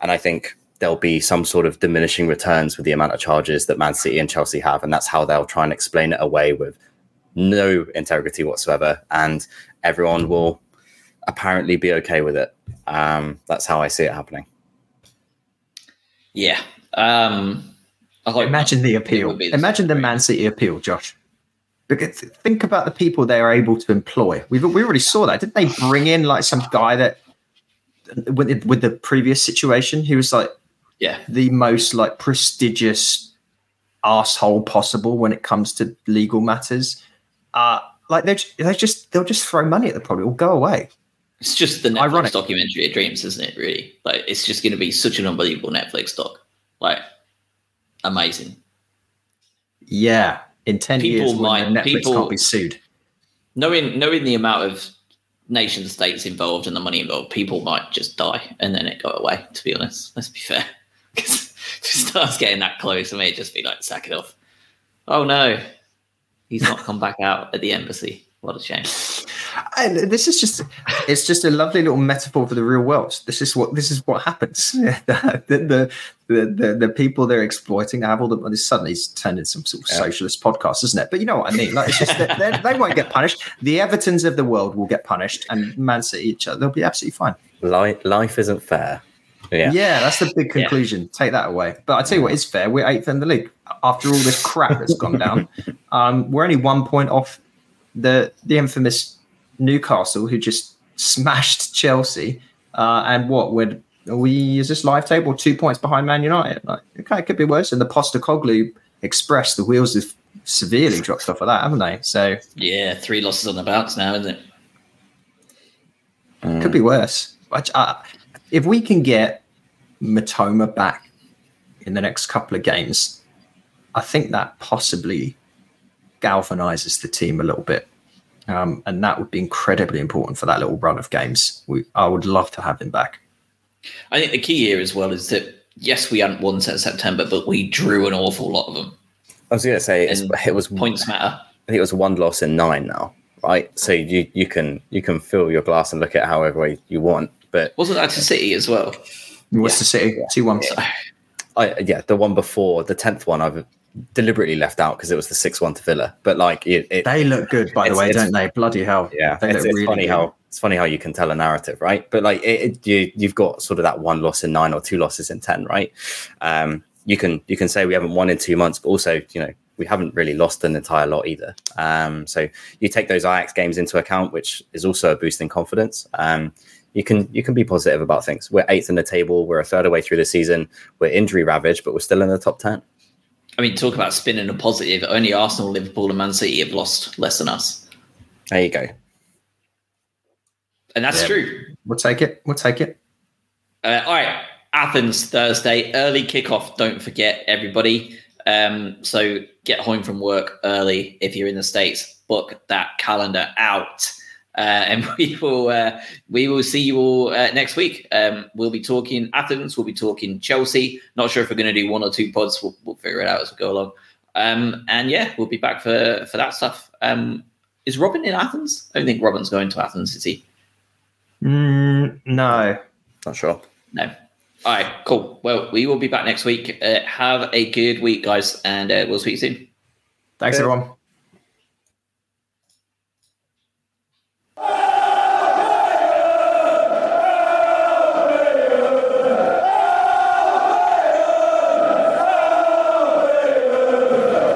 And I think there'll be some sort of diminishing returns with the amount of charges that Man City and Chelsea have, and that's how they'll try and explain it away with no integrity whatsoever, and everyone will apparently be okay with it. Um, that's how I see it happening. Yeah. Um, Imagine the appeal. Imagine the Man City appeal, Josh. Because think about the people they are able to employ. We've we already saw that. Didn't they bring in like some guy that with with the previous situation, he was like yeah the most like prestigious asshole possible when it comes to legal matters. Uh like they they just they'll just throw money at the problem. It will go away. It's just the Netflix Ironic. documentary of dreams, isn't it? Really, like it's just going to be such an unbelievable Netflix doc, like amazing. Yeah, in ten people years, might, Netflix people, can't be sued. Knowing knowing the amount of nation states involved and the money involved, people might just die and then it go away. To be honest, let's be fair, *laughs* because if it starts getting that close, I may just be like, sack it off. Oh no, he's not come back out at the embassy. What a shame. And this is just it's just a lovely little metaphor for the real world. This is what this is what happens. *laughs* the, the, the, the, the people they're exploiting have all the money. Suddenly it's turned into some sort of yeah. socialist podcast, isn't it? But you know what I mean. Like it's just that they won't get punished. The Evertons of the world will get punished, and Man City each other they'll be absolutely fine. Life, life isn't fair. Yeah. yeah, that's the big conclusion. Yeah. Take that away. But I tell you what is fair. We're eighth in the league after all this crap that's gone down. *laughs* Um, we're only one point off the the infamous Newcastle who just smashed Chelsea. Uh, and what would we is this live table two points behind Man United? Like, okay, it could be worse. And the Postecoglou Express, the wheels have severely dropped off of that, haven't they? So yeah, three losses on the bounce now, isn't it? Could be worse. I, if we can get Mitoma back in the next couple of games, I think that possibly galvanizes the team a little bit. Um, and that would be incredibly important for that little run of games. We, I would love to have him back. I think the key here as well is that yes, we hadn't won since September, but we drew an awful lot of them. I was going to say it's, it was Points matter. I think it was one loss in nine now, right? So you you can you can fill your glass and look at it however way you want. But Wasn't that to City as well? Worcester City, 2 1. I yeah, the one before the tenth one I've deliberately left out because it was the six one to Villa. But like it, it They look good, by the way, don't they? Bloody hell. yeah, They it's, look it's really funny good. how it's funny how you can tell a narrative, right? But like it, it, you you've got sort of that one loss in nine or two losses in ten, right? Um, you can you can say we haven't won in two months, but also you know we haven't really lost an entire lot either. Um, so you take those Ajax games into account, which is also a boost in confidence. Um, you can you can be positive about things. We're eighth in the table. We're a third away through the season. We're injury ravaged, but we're still in the top ten. I mean, talk about spinning a positive. Only Arsenal, Liverpool, and Man City have lost less than us, There you go. and that's Yeah. true. We'll take it. We'll take it. Uh, all right, Athens Thursday, early kickoff. Don't forget, everybody. Um, so get home from work early if you're in the states. Book that calendar out, uh, and *laughs* we will uh, we will see you all uh, next week. Um, we'll be talking Athens. We'll be talking Chelsea. Not sure if we're going to do one or two pods. We'll, we'll figure it out as we go along. Um, and yeah, we'll be back for for that stuff. Um, is Robin in Athens? I don't think Robin's going to Athens, is he? Mm, no. Not sure. No. All right, cool. Well, we will be back next week. Uh, have a good week, guys, and uh, we'll speak soon. Thanks, Okay. everyone.